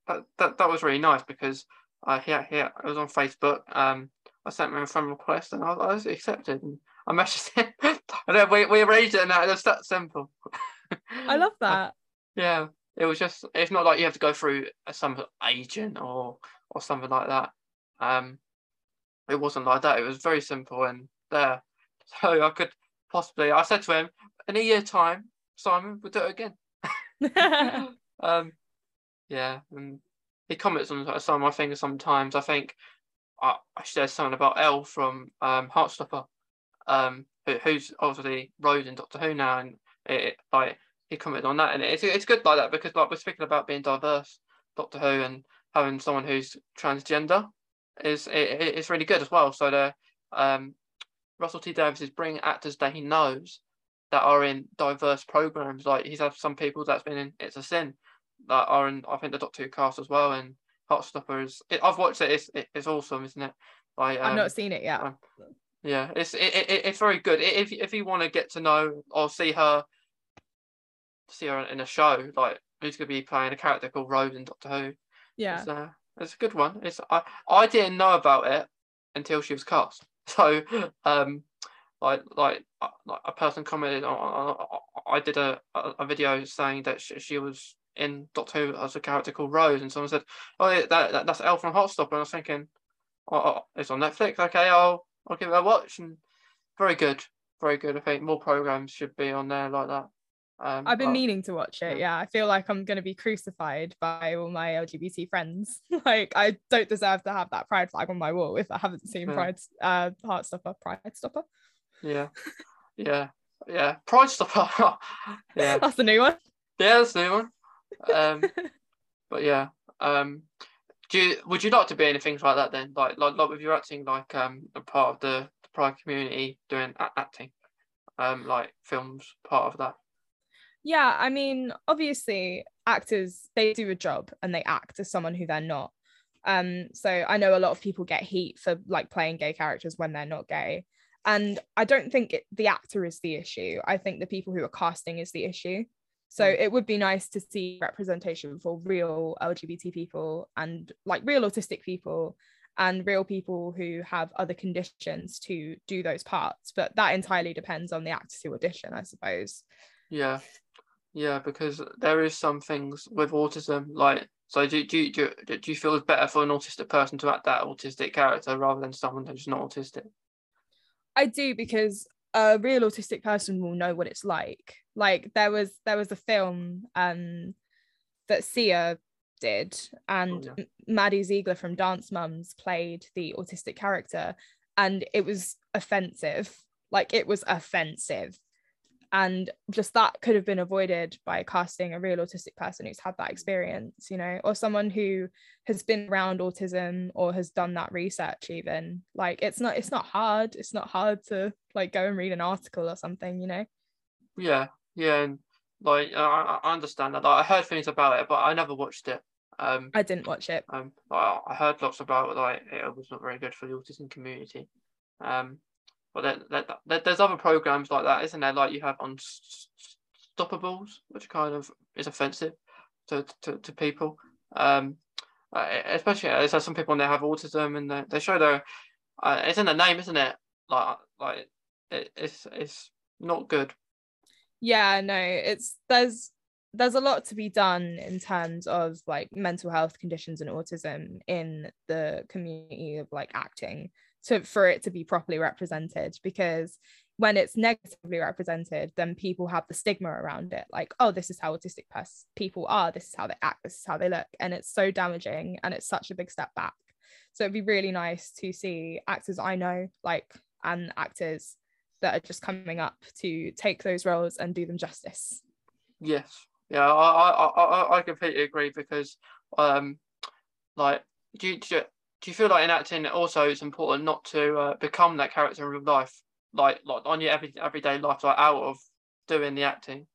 that, that, that was really nice because I, yeah, yeah, it was on Facebook. Um, I sent him a friend request and I, I was accepted. And I messaged him. we, we arranged it and that, it was that simple. i love that Yeah, it was just. It's not like you have to go through some agent or or something like that. Um, it wasn't like that. It was very simple and there. So I could possibly. I said to him, in a year time, Simon, we'll do it again. um, yeah, and he comments on some of my things sometimes. I think I, I something about Elle from um, Heartstopper, um, who, who's obviously Rose in Doctor Who now, and it, it- like he commented on that, and it's it's good like that because like we're speaking about being diverse, Doctor Who, and having someone who's transgender is it- it's really good as well. So the um, Russell T Davies is bringing actors that he knows that are in diverse programs. Like he's had some people that's been in It's a Sin that are in I think the Doctor Who cast as well, and Heartstopper Stoppers. It, I've watched it. It's it, it's awesome, isn't it? Like i've um, not seen it yet um, yeah, it's it, it, it's very good. If if you want to get to know or see her, see her in a show, like who's going to be playing a character called Rose in Doctor Who, yeah it's, uh, it's a good one. It's I I didn't know about it until she was cast. So um, like like uh, like a person commented on, I did a, a video saying that she, she was in Doctor Who as a character called Rose, and someone said, "Oh, yeah, that, that that's Elle from Heartstopper," and I was thinking, oh, oh, "It's on Netflix. Okay, I'll I'll give it a watch." And very good, very good. I think more programs should be on there like that. Um, I've been meaning to watch it. Yeah. yeah, I feel like I'm going to be crucified by all my LGBT friends. like, I don't deserve to have that pride flag on my wall if I haven't seen yeah. Pride, uh, Heartstopper, Pride Stopper. Yeah, yeah, yeah. Pride Stopper. yeah, that's the new one. Yeah, that's the new one. Um, but yeah. Um, do you would you like to be anything like that then? Like, like, like with your acting, like um, a part of the, the Pride community doing a- acting, um, like films, part of that. Yeah, I mean, obviously, actors they do a job and they act as someone who they're not. Um, so I know a lot of people get heat for like playing gay characters when they're not gay, and I don't think it, the actor is the issue. I think the people who are casting is the issue. So mm. it would be nice to see representation for real LGBT people and like real autistic people and real people who have other conditions to do those parts. But that entirely depends on the actors who audition, I suppose. Yeah, yeah, because there is some things with autism, like so. Do do do, do you feel it's better for an autistic person to act that autistic character rather than someone who's not autistic? I do because a real autistic person will know what it's like. Like there was there was a film um that Sia did, and oh, yeah. Maddie Ziegler from Dance Moms played the autistic character, and it was offensive. Like it was offensive and just that could have been avoided by casting a real autistic person who's had that experience you know or someone who has been around autism or has done that research even. Like it's not it's not hard it's not hard to like go and read an article or something you know? Yeah yeah and like i, I understand that. Like, i heard things about it but i never watched it. Um i didn't watch it. um i heard lots about it like it was not very good for the autism community. Um but there's other programs like that, isn't there? Like you have on Stoppables, which kind of is offensive to to, to people. Um, uh, especially as some people they have autism and they, they show their uh, it's in the name, isn't it? Like like it, it's it's not good. Yeah, no, it's there's there's a lot to be done in terms of like mental health conditions and autism in the community of like acting to for it to be properly represented because when it's negatively represented then people have the stigma around it. Like oh this is how autistic pers- people are this is how they act this is how they look. And it's so damaging and it's such a big step back. So it'd be really nice to see actors i know like and actors that are just coming up to take those roles and do them justice. Yes. Yeah i i i, I completely agree because um like do you, do you, do you feel like in acting also it's important not to uh, become that character in real life, like like on your every everyday life, like out of doing the acting?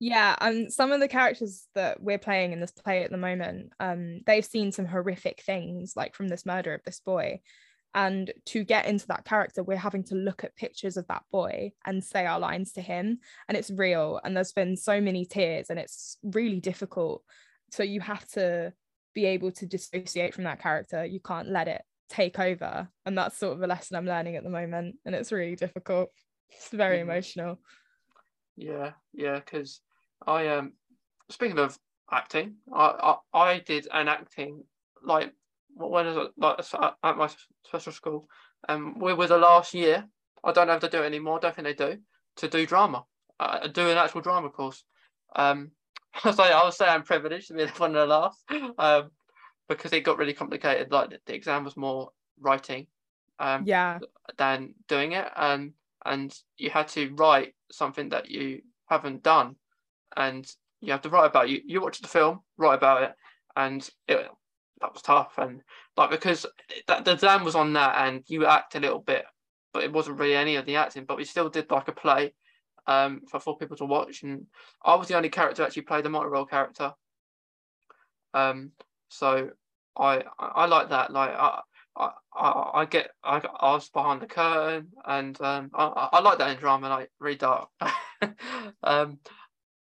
Yeah, and um, some of the characters that we're playing in this play at the moment, um, they've seen some horrific things, like from this murder of this boy. And to get into that character, we're having to look at pictures of that boy and say our lines to him. And it's real. And there's been so many tears, and it's really difficult. So you have to be able to dissociate from that character. You can't let it take over. And that's sort of a lesson I'm learning at the moment. And it's really difficult. It's very mm-hmm. emotional. Yeah, yeah, because I um speaking of acting, I, I I did an acting like when I was like at my special school, and um, we were the last year. I don't have to do it anymore. I don't think they do to do drama, uh, do an actual drama course. Um, I was like, I would say I'm privileged to be the one of the last, um, because it got really complicated. Like the exam was more writing, um, yeah, than doing it, and and you had to write something that you haven't done, and you have to write about you. You watch the film, write about it, and it that was tough, and like because that the exam was on that, and you act a little bit, but it wasn't really any of the acting. But we still did like a play um, for, for people to watch. And I was the only character actually played a multi-role character. Um, so I, I, I like that. Like I, I, I get I, I was behind the curtain and um, I, I like that in drama like really dark um,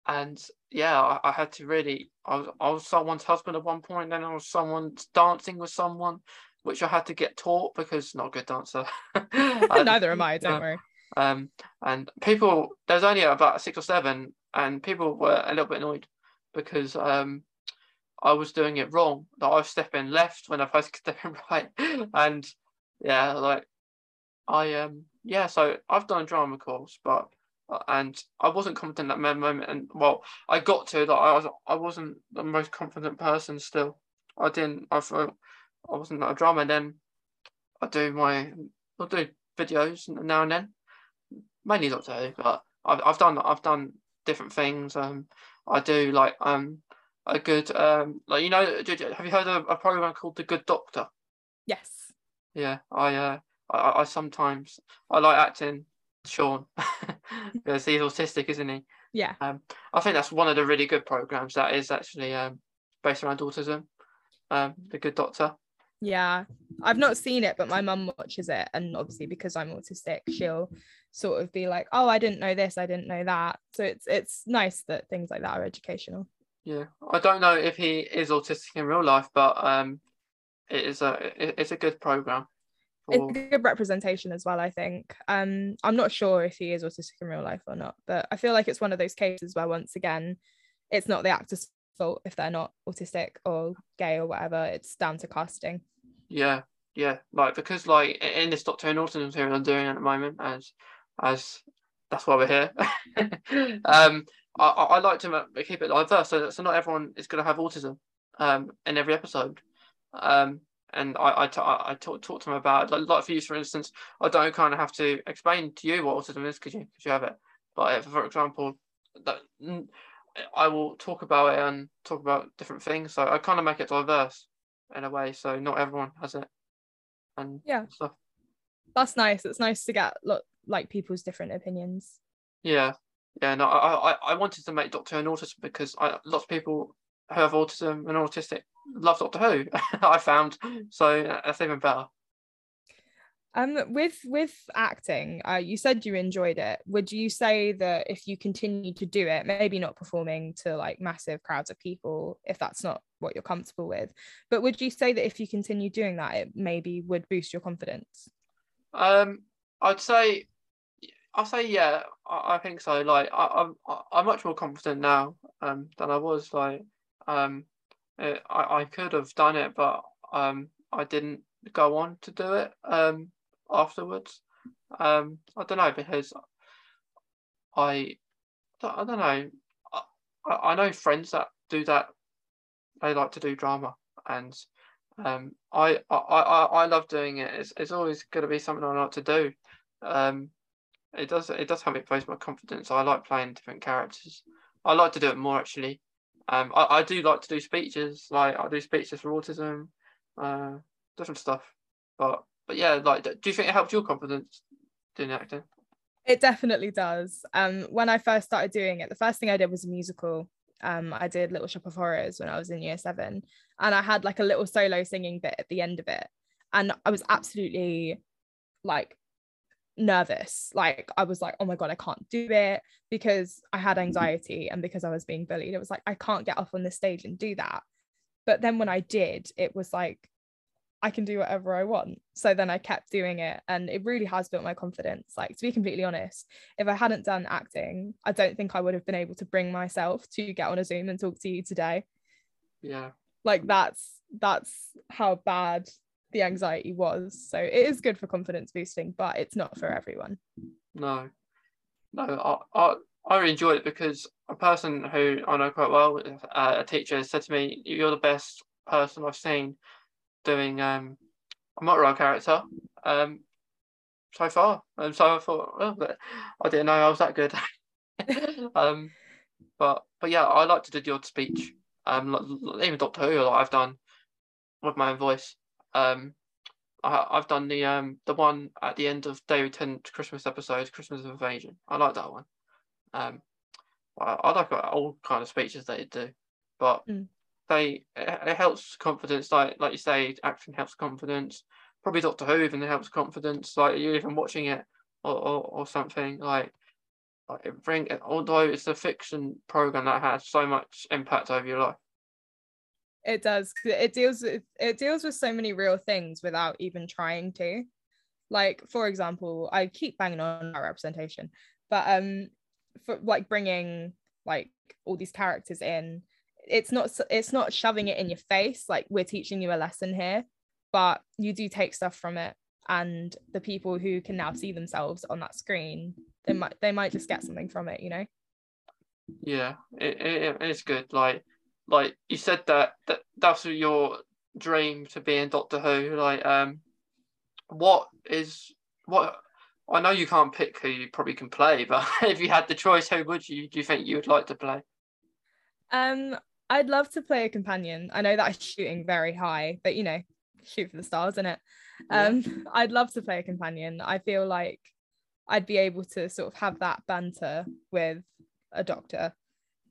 and yeah I, I, had to really I was, I was someone's husband at one point then I was someone's dancing with someone which I had to get taught because not a good dancer Neither am I don't uh, worry Um, and people, there was only about six or seven, and people were a little bit annoyed because um, I was doing it wrong. That I was stepping left when I was stepping right, and yeah, like I um yeah. So I've done a drama course, but uh, and I wasn't confident at that moment. And well, I got to that. I was I wasn't the most confident person still. I didn't. I thought I wasn't a drama. And then I do my I do videos now and then, mainly Doctor Who, but I've I've done I've done different things. Um, I do like um a good um like you know have you heard of a program called The Good Doctor? Yes. Yeah, I uh I, I sometimes I like acting Sean because he's autistic, isn't he? Yeah. Um, I think that's one of the really good programs that is actually um based around autism. Um, The Good Doctor. Yeah, I've not seen it, but my mum watches it, and obviously because I'm autistic, she'll sort of be like, "Oh, I didn't know this, I didn't know that." So it's it's nice that things like that are educational. Yeah, I don't know if he is autistic in real life, but um, it is a it's a good program. For... It's a good representation as well. I think. Um, I'm not sure if he is autistic in real life or not, but I feel like it's one of those cases where once again, it's not the actor's fault if they're not autistic or gay or whatever. It's down to casting. Yeah, yeah, like because like in this Doctor Autism series I'm doing at the moment, as as that's why we're here. um, I, I like to keep it diverse, so, so not everyone is going to have autism um, in every episode. Um, and I I, t- I talk, talk to them about it. Like, like for you, for instance, I don't kind of have to explain to you what autism is because you because you have it. But if, for example, that I will talk about it and talk about different things. So I kind of make it diverse in a way, so not everyone has it. And yeah, stuff. That's nice. It's nice to get look like people's different opinions. Yeah, yeah. No, I I, I wanted to make Doctor Who an autism because I lots of people who have autism and autistic love Doctor Who. I found so that's even better. Um, with with acting, uh, you said you enjoyed it. Would you say that if you continue to do it, maybe not performing to like massive crowds of people, if that's not what you're comfortable with, but would you say that if you continue doing that, it maybe would boost your confidence? Um, I'd say, I'll say yeah. I, I think so. Like I, I'm I'm much more confident now um than I was. Like um, it, I I could have done it, but um I didn't go on to do it. Um afterwards. Um, I don't know because I, I don't know. I, I know friends that do that. They like to do drama, and um, I, I, I, I love doing it. It's, it's always going to be something I like to do. Um, it does, it does help me boost my confidence. I like playing different characters. I like to do it more actually. Um, I, I do like to do speeches. Like I do speeches for autism, uh, different stuff. But but yeah, like, do you think it helped your confidence doing acting? It definitely does. Um, when I first started doing it, the first thing I did was a musical. Um, I did Little Shop of Horrors when I was in year seven, and I had like a little solo singing bit at the end of it, and I was absolutely like nervous. Like I was like, oh my god, I can't do it because I had anxiety and because I was being bullied. It was like I can't get up on the stage and do that. But then when I did, it was like I can do whatever I want. So then I kept doing it and it really has built my confidence. Like to be completely honest, if I hadn't done acting, I don't think I would have been able to bring myself to get on a Zoom and talk to you today. Yeah. Like that's that's how bad the anxiety was. So it is good for confidence boosting, but it's not for everyone. No. No, I I, I enjoyed it because a person who I know quite well, uh, a teacher said to me, You're the best person I've seen doing um, a motor character um, so far. And so I thought, well, I didn't know I was that good. um, but but yeah, I like to do odd speech. Um, even Doctor Who, like I've done with my own voice. Um, I, I've done the um the one at the end of David Tennant's Christmas episode, Christmas Invasion. I like that one. Um, I, I like all kind of speeches they do, but mm they it helps confidence. Like like you say, acting helps confidence. Probably Doctor Who even helps confidence. Like you even watching it or, or, or something like. Like it bring although it's a fiction program that has so much impact over your life it does it deals with it deals with so many real things without even trying to. Like for example i keep banging on our representation but um for like bringing like all these characters in it's not it's not shoving it in your face like we're teaching you a lesson here but you do take stuff from it and the people who can now see themselves on that screen they might they might just get something from it you know? Yeah it, it, it's good like like you said that, that that's your dream to be in doctor who like um what is what I know you can't pick who you probably can play, but if you had the choice, who would you do you think you would like to play? Um, I'd love to play a companion. I know that's shooting very high, but you know, shoot for the stars, isn't it? Yeah. Um, I'd love to play a companion. I feel like I'd be able to sort of have that banter with a doctor.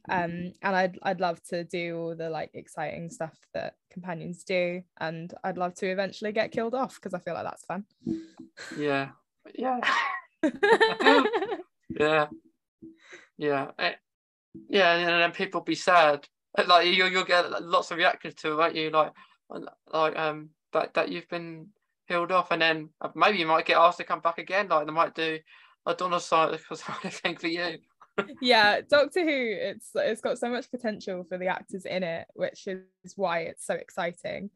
Um, and I'd I'd love to do all the like exciting stuff that companions do, and I'd love to eventually get killed off because I feel like that's fun. Yeah, yeah, yeah, yeah, it, yeah, and then people be sad. Like you, you'll get lots of reactions to it, won't you? Like, like um, that that you've been healed off, and then maybe you might get asked to come back again. Like they might do a Donna side thing for you. Yeah, Doctor Who, it's it's got so much potential for the actors in it, which is why it's so exciting.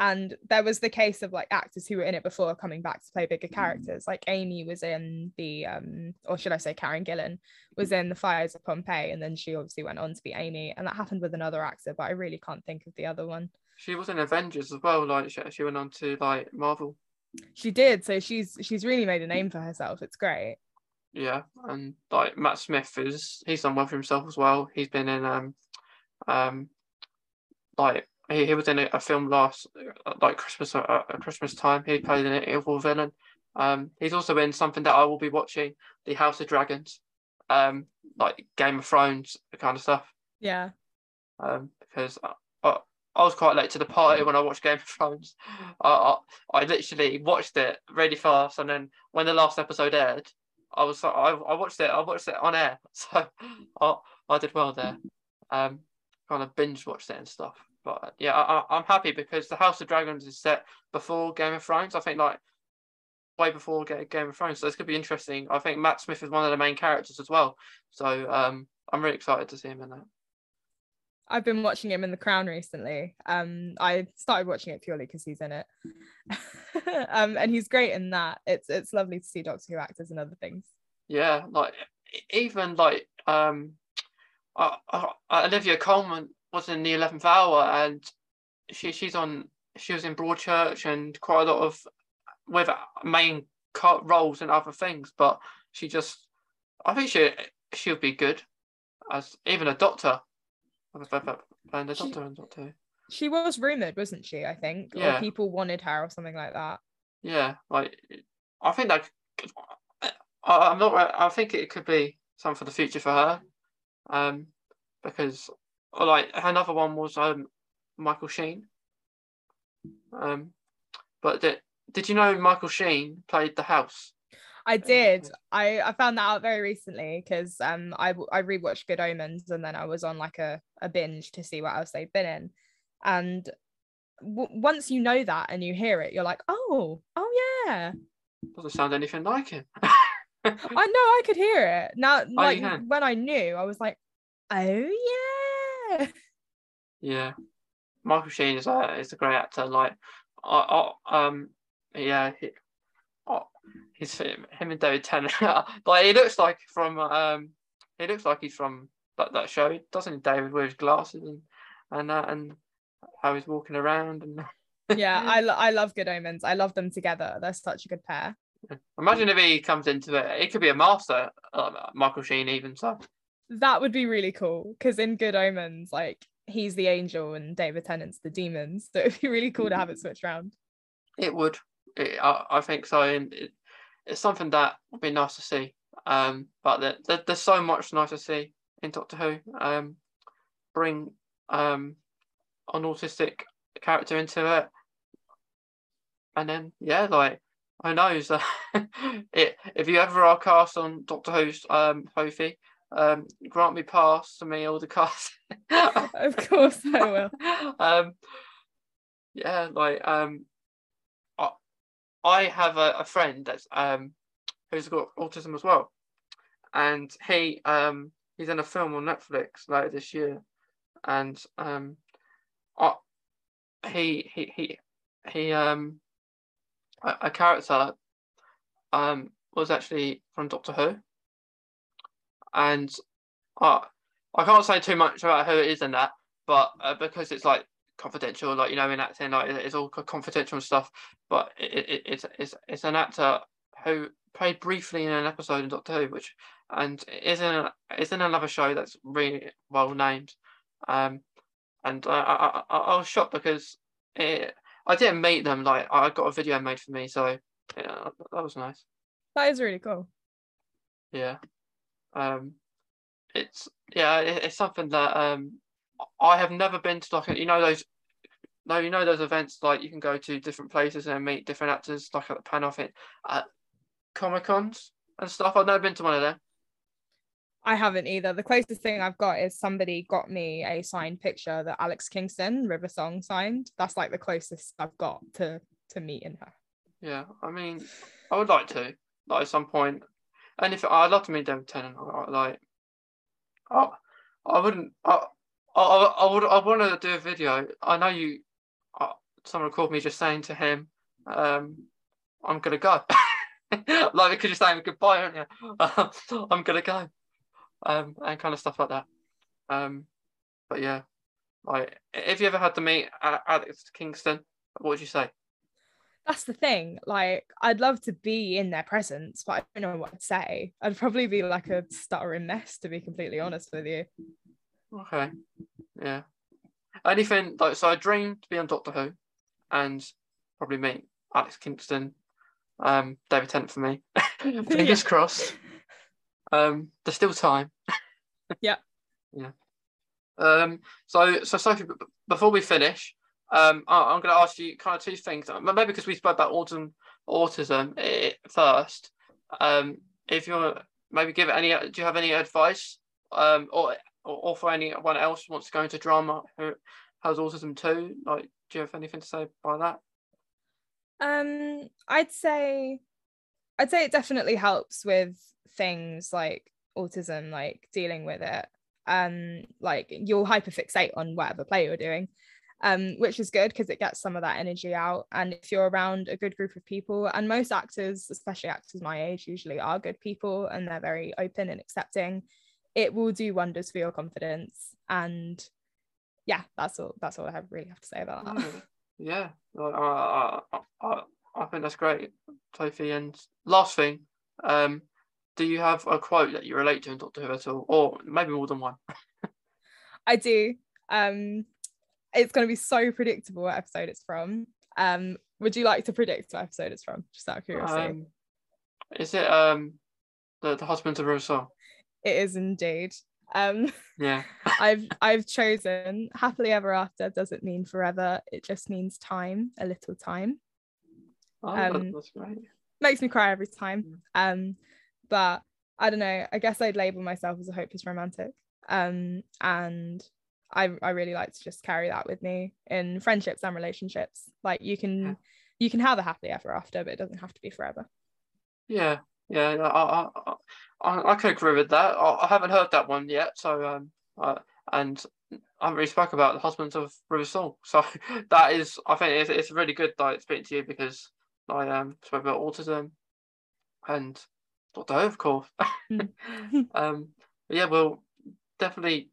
And there was the case of like actors who were in it before coming back to play bigger characters. Like amy was in the um or should i say karen gillan was in the fires of pompeii and then she obviously went on to be amy. And that happened with another actor but i really can't think of the other one. She was in avengers as well like she, she went on to like marvel. She did so she's she's really made a name for herself. It's great yeah and like matt smith is he's done well for himself as well he's been in um um like he, he was in a, a film last like Christmas uh, Christmas time. He played an evil villain. Um, he's also in something that I will be watching, The House of Dragons, um, like Game of Thrones kind of stuff. Yeah. Um, because I, I, I was quite late to the party when I watched Game of Thrones. I, I, I literally watched it really fast, and then when the last episode aired, I was I, I watched it I watched it on air, so I I did well there. Um, kind of binge watched it and stuff. But yeah, I, am happy because the House of Dragons is set before Game of Thrones. I think like way before Game of Thrones, so it's gonna be interesting. I think Matt Smith is one of the main characters as well, so um, I'm really excited to see him in that. I've been watching him in The Crown recently. Um, I started watching it purely because he's in it, um, and he's great in that. It's it's lovely to see Doctor Who actors and other things. Yeah, like even like um, uh, uh, Olivia Colman was in the eleventh hour, and she she's on she was in Broadchurch and quite a lot of with main roles and other things, but she just I think she she would be good as even a doctor. The doctor and doctor. She was rumored, wasn't she? I think, yeah. or people wanted her or something like that. Yeah, like I think that I, I'm not. I think it could be something for the future for her, um, because like another one was um Michael Sheen. Um, but did did you know Michael Sheen played the House? I did. I, I found that out very recently because um I I rewatched Good Omens and then I was on like a, a binge to see what else they've been in, and w- once you know that and you hear it, you're like, oh, oh yeah. Doesn't sound anything like it. I know I could hear it now. Oh, like when I knew, I was like, oh yeah yeah, Michael Sheen is a is a great actor. Like, I, I um, yeah, he, oh, he's him and David Tennant. like he looks like from um, he looks like he's from that that show, doesn't he? David with his glasses and and that and how he's walking around and. yeah, I, lo- I love Good Omens. I love them together. They're such a good pair. Imagine if he comes into it. It could be a master, uh, Michael Sheen, even so that would be really cool because in Good Omens, like he's the angel and David Tennant's the demons. So it'd be really cool to have it switched around. It would. It, I, I, think so. And it, it's something that would be nice to see. Um, but there, there, there's so much nice to see in Doctor Who. Um, bring um, an autistic character into it. And then, yeah, like, I know so it, if you ever are cast on Doctor Who's um, Sophie, um, grant me pass to me all the cast. of course I will. um, yeah, like um, I, have a, a friend that's um who's got autism as well, and he um he's in a film on Netflix later this year, and um, I, he he he he um a, a character um was actually from Doctor Who, and I I can't say too much about who it is in that, but uh, because it's like confidential, like you know, in acting, like it's all confidential and stuff. But it, it, it's it's it's an actor who played briefly in an episode in Doctor Who, which and is in a, is in another show that's really well named. Um, and I, I, I, I was shocked because it, I didn't meet them. Like I got a video made for me, so yeah, that was nice. That is really cool. Yeah. Um, it's yeah, it, it's something that um I have never been to like you know those no you know those events like you can go to different places and meet different actors like at the panel thing at Comic Cons and stuff. I've never been to one of them. I haven't either. The closest thing I've got is somebody got me a signed picture that Alex Kingston, River Song, signed. That's like the closest I've got to to meeting her. Yeah, I mean, I would like to, like at some point, and if I'd love to meet David Tennant, like, I, I wouldn't, I, I, I would, I want to do a video. I know you, uh, someone called me just saying to him, um, I'm gonna go. like because you're saying goodbye, aren't you? I'm gonna go um, and kind of stuff like that. Um, but yeah, like if you ever had to meet Alex Kingston, what would you say? That's the thing. Like, I'd love to be in their presence, but I don't know what I'd say. I'd probably be like a stuttering mess, to be completely honest with you. Okay. Yeah. Anything like so? I dream to be on Doctor Who, and probably meet Alex Kingston, um, David Tennant for me. Fingers crossed. Um, there's still time. yeah. Yeah. Um, so, so Sophie, before we finish, um, I, am going to ask you kind of two things. Maybe because we spoke about autism, autism eh, first. Um, if you're maybe give any, do you have any advice, um, or or, for anyone else who wants to go into drama who has autism too? Like, do you have anything to say by that? Um, I'd say, I'd say it definitely helps with things like autism, like dealing with it. Um, like you'll hyperfixate on whatever play you're doing, um, which is good because it gets some of that energy out. And if you're around a good group of people, and most actors, especially actors my age, usually are good people and they're very open and accepting, it will do wonders for your confidence. And yeah, that's all. That's all I have really have to say about that. Yeah, I, I, I, I think that's great, Sophie. And last thing, um, do you have a quote that you relate to in Doctor Who at all, or maybe more than one? I do. Um, it's going to be so predictable what episode it's from. Um, would you like to predict what episode it's from? Just out of curiosity. Um, is it um the, the husband of Rosa? It is indeed. Um, yeah. I've I've chosen happily ever after doesn't mean forever. It just means time, a little time. Oh, um, that's great. Makes me cry every time. Um, but I don't know. I guess I'd label myself as a hopeless romantic. Um, and I I really like to just carry that with me in friendships and relationships. Like you can yeah. you can have a happily ever after, but it doesn't have to be forever. Yeah, yeah, I I I, I can agree with that. I, I haven't heard that one yet, so um, uh, and I haven't really spoke about the husbands of River Song. So that is, I think it's, it's really good that speaking to you because I um spoke about autism and Doctor Who, of course. Mm. um, yeah, we'll definitely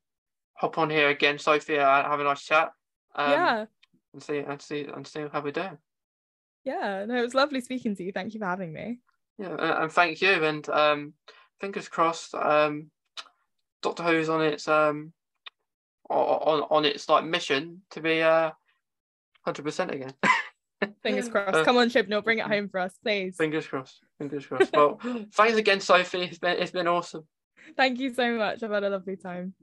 hop on here again, Sophia, and have a nice chat. Um, yeah. And see and see and see how we're doing. Yeah, no, it was lovely speaking to you. Thank you for having me. Yeah, and thank you. And um, fingers crossed. Um, Doctor Who's on its um on on its like mission to be uh hundred percent again. Fingers crossed. Uh, Come on, Chibnall, bring it home for us, please. Fingers crossed. Fingers crossed. Well, thanks again, Sophie. It's been it's been awesome. Thank you so much. I've had a lovely time.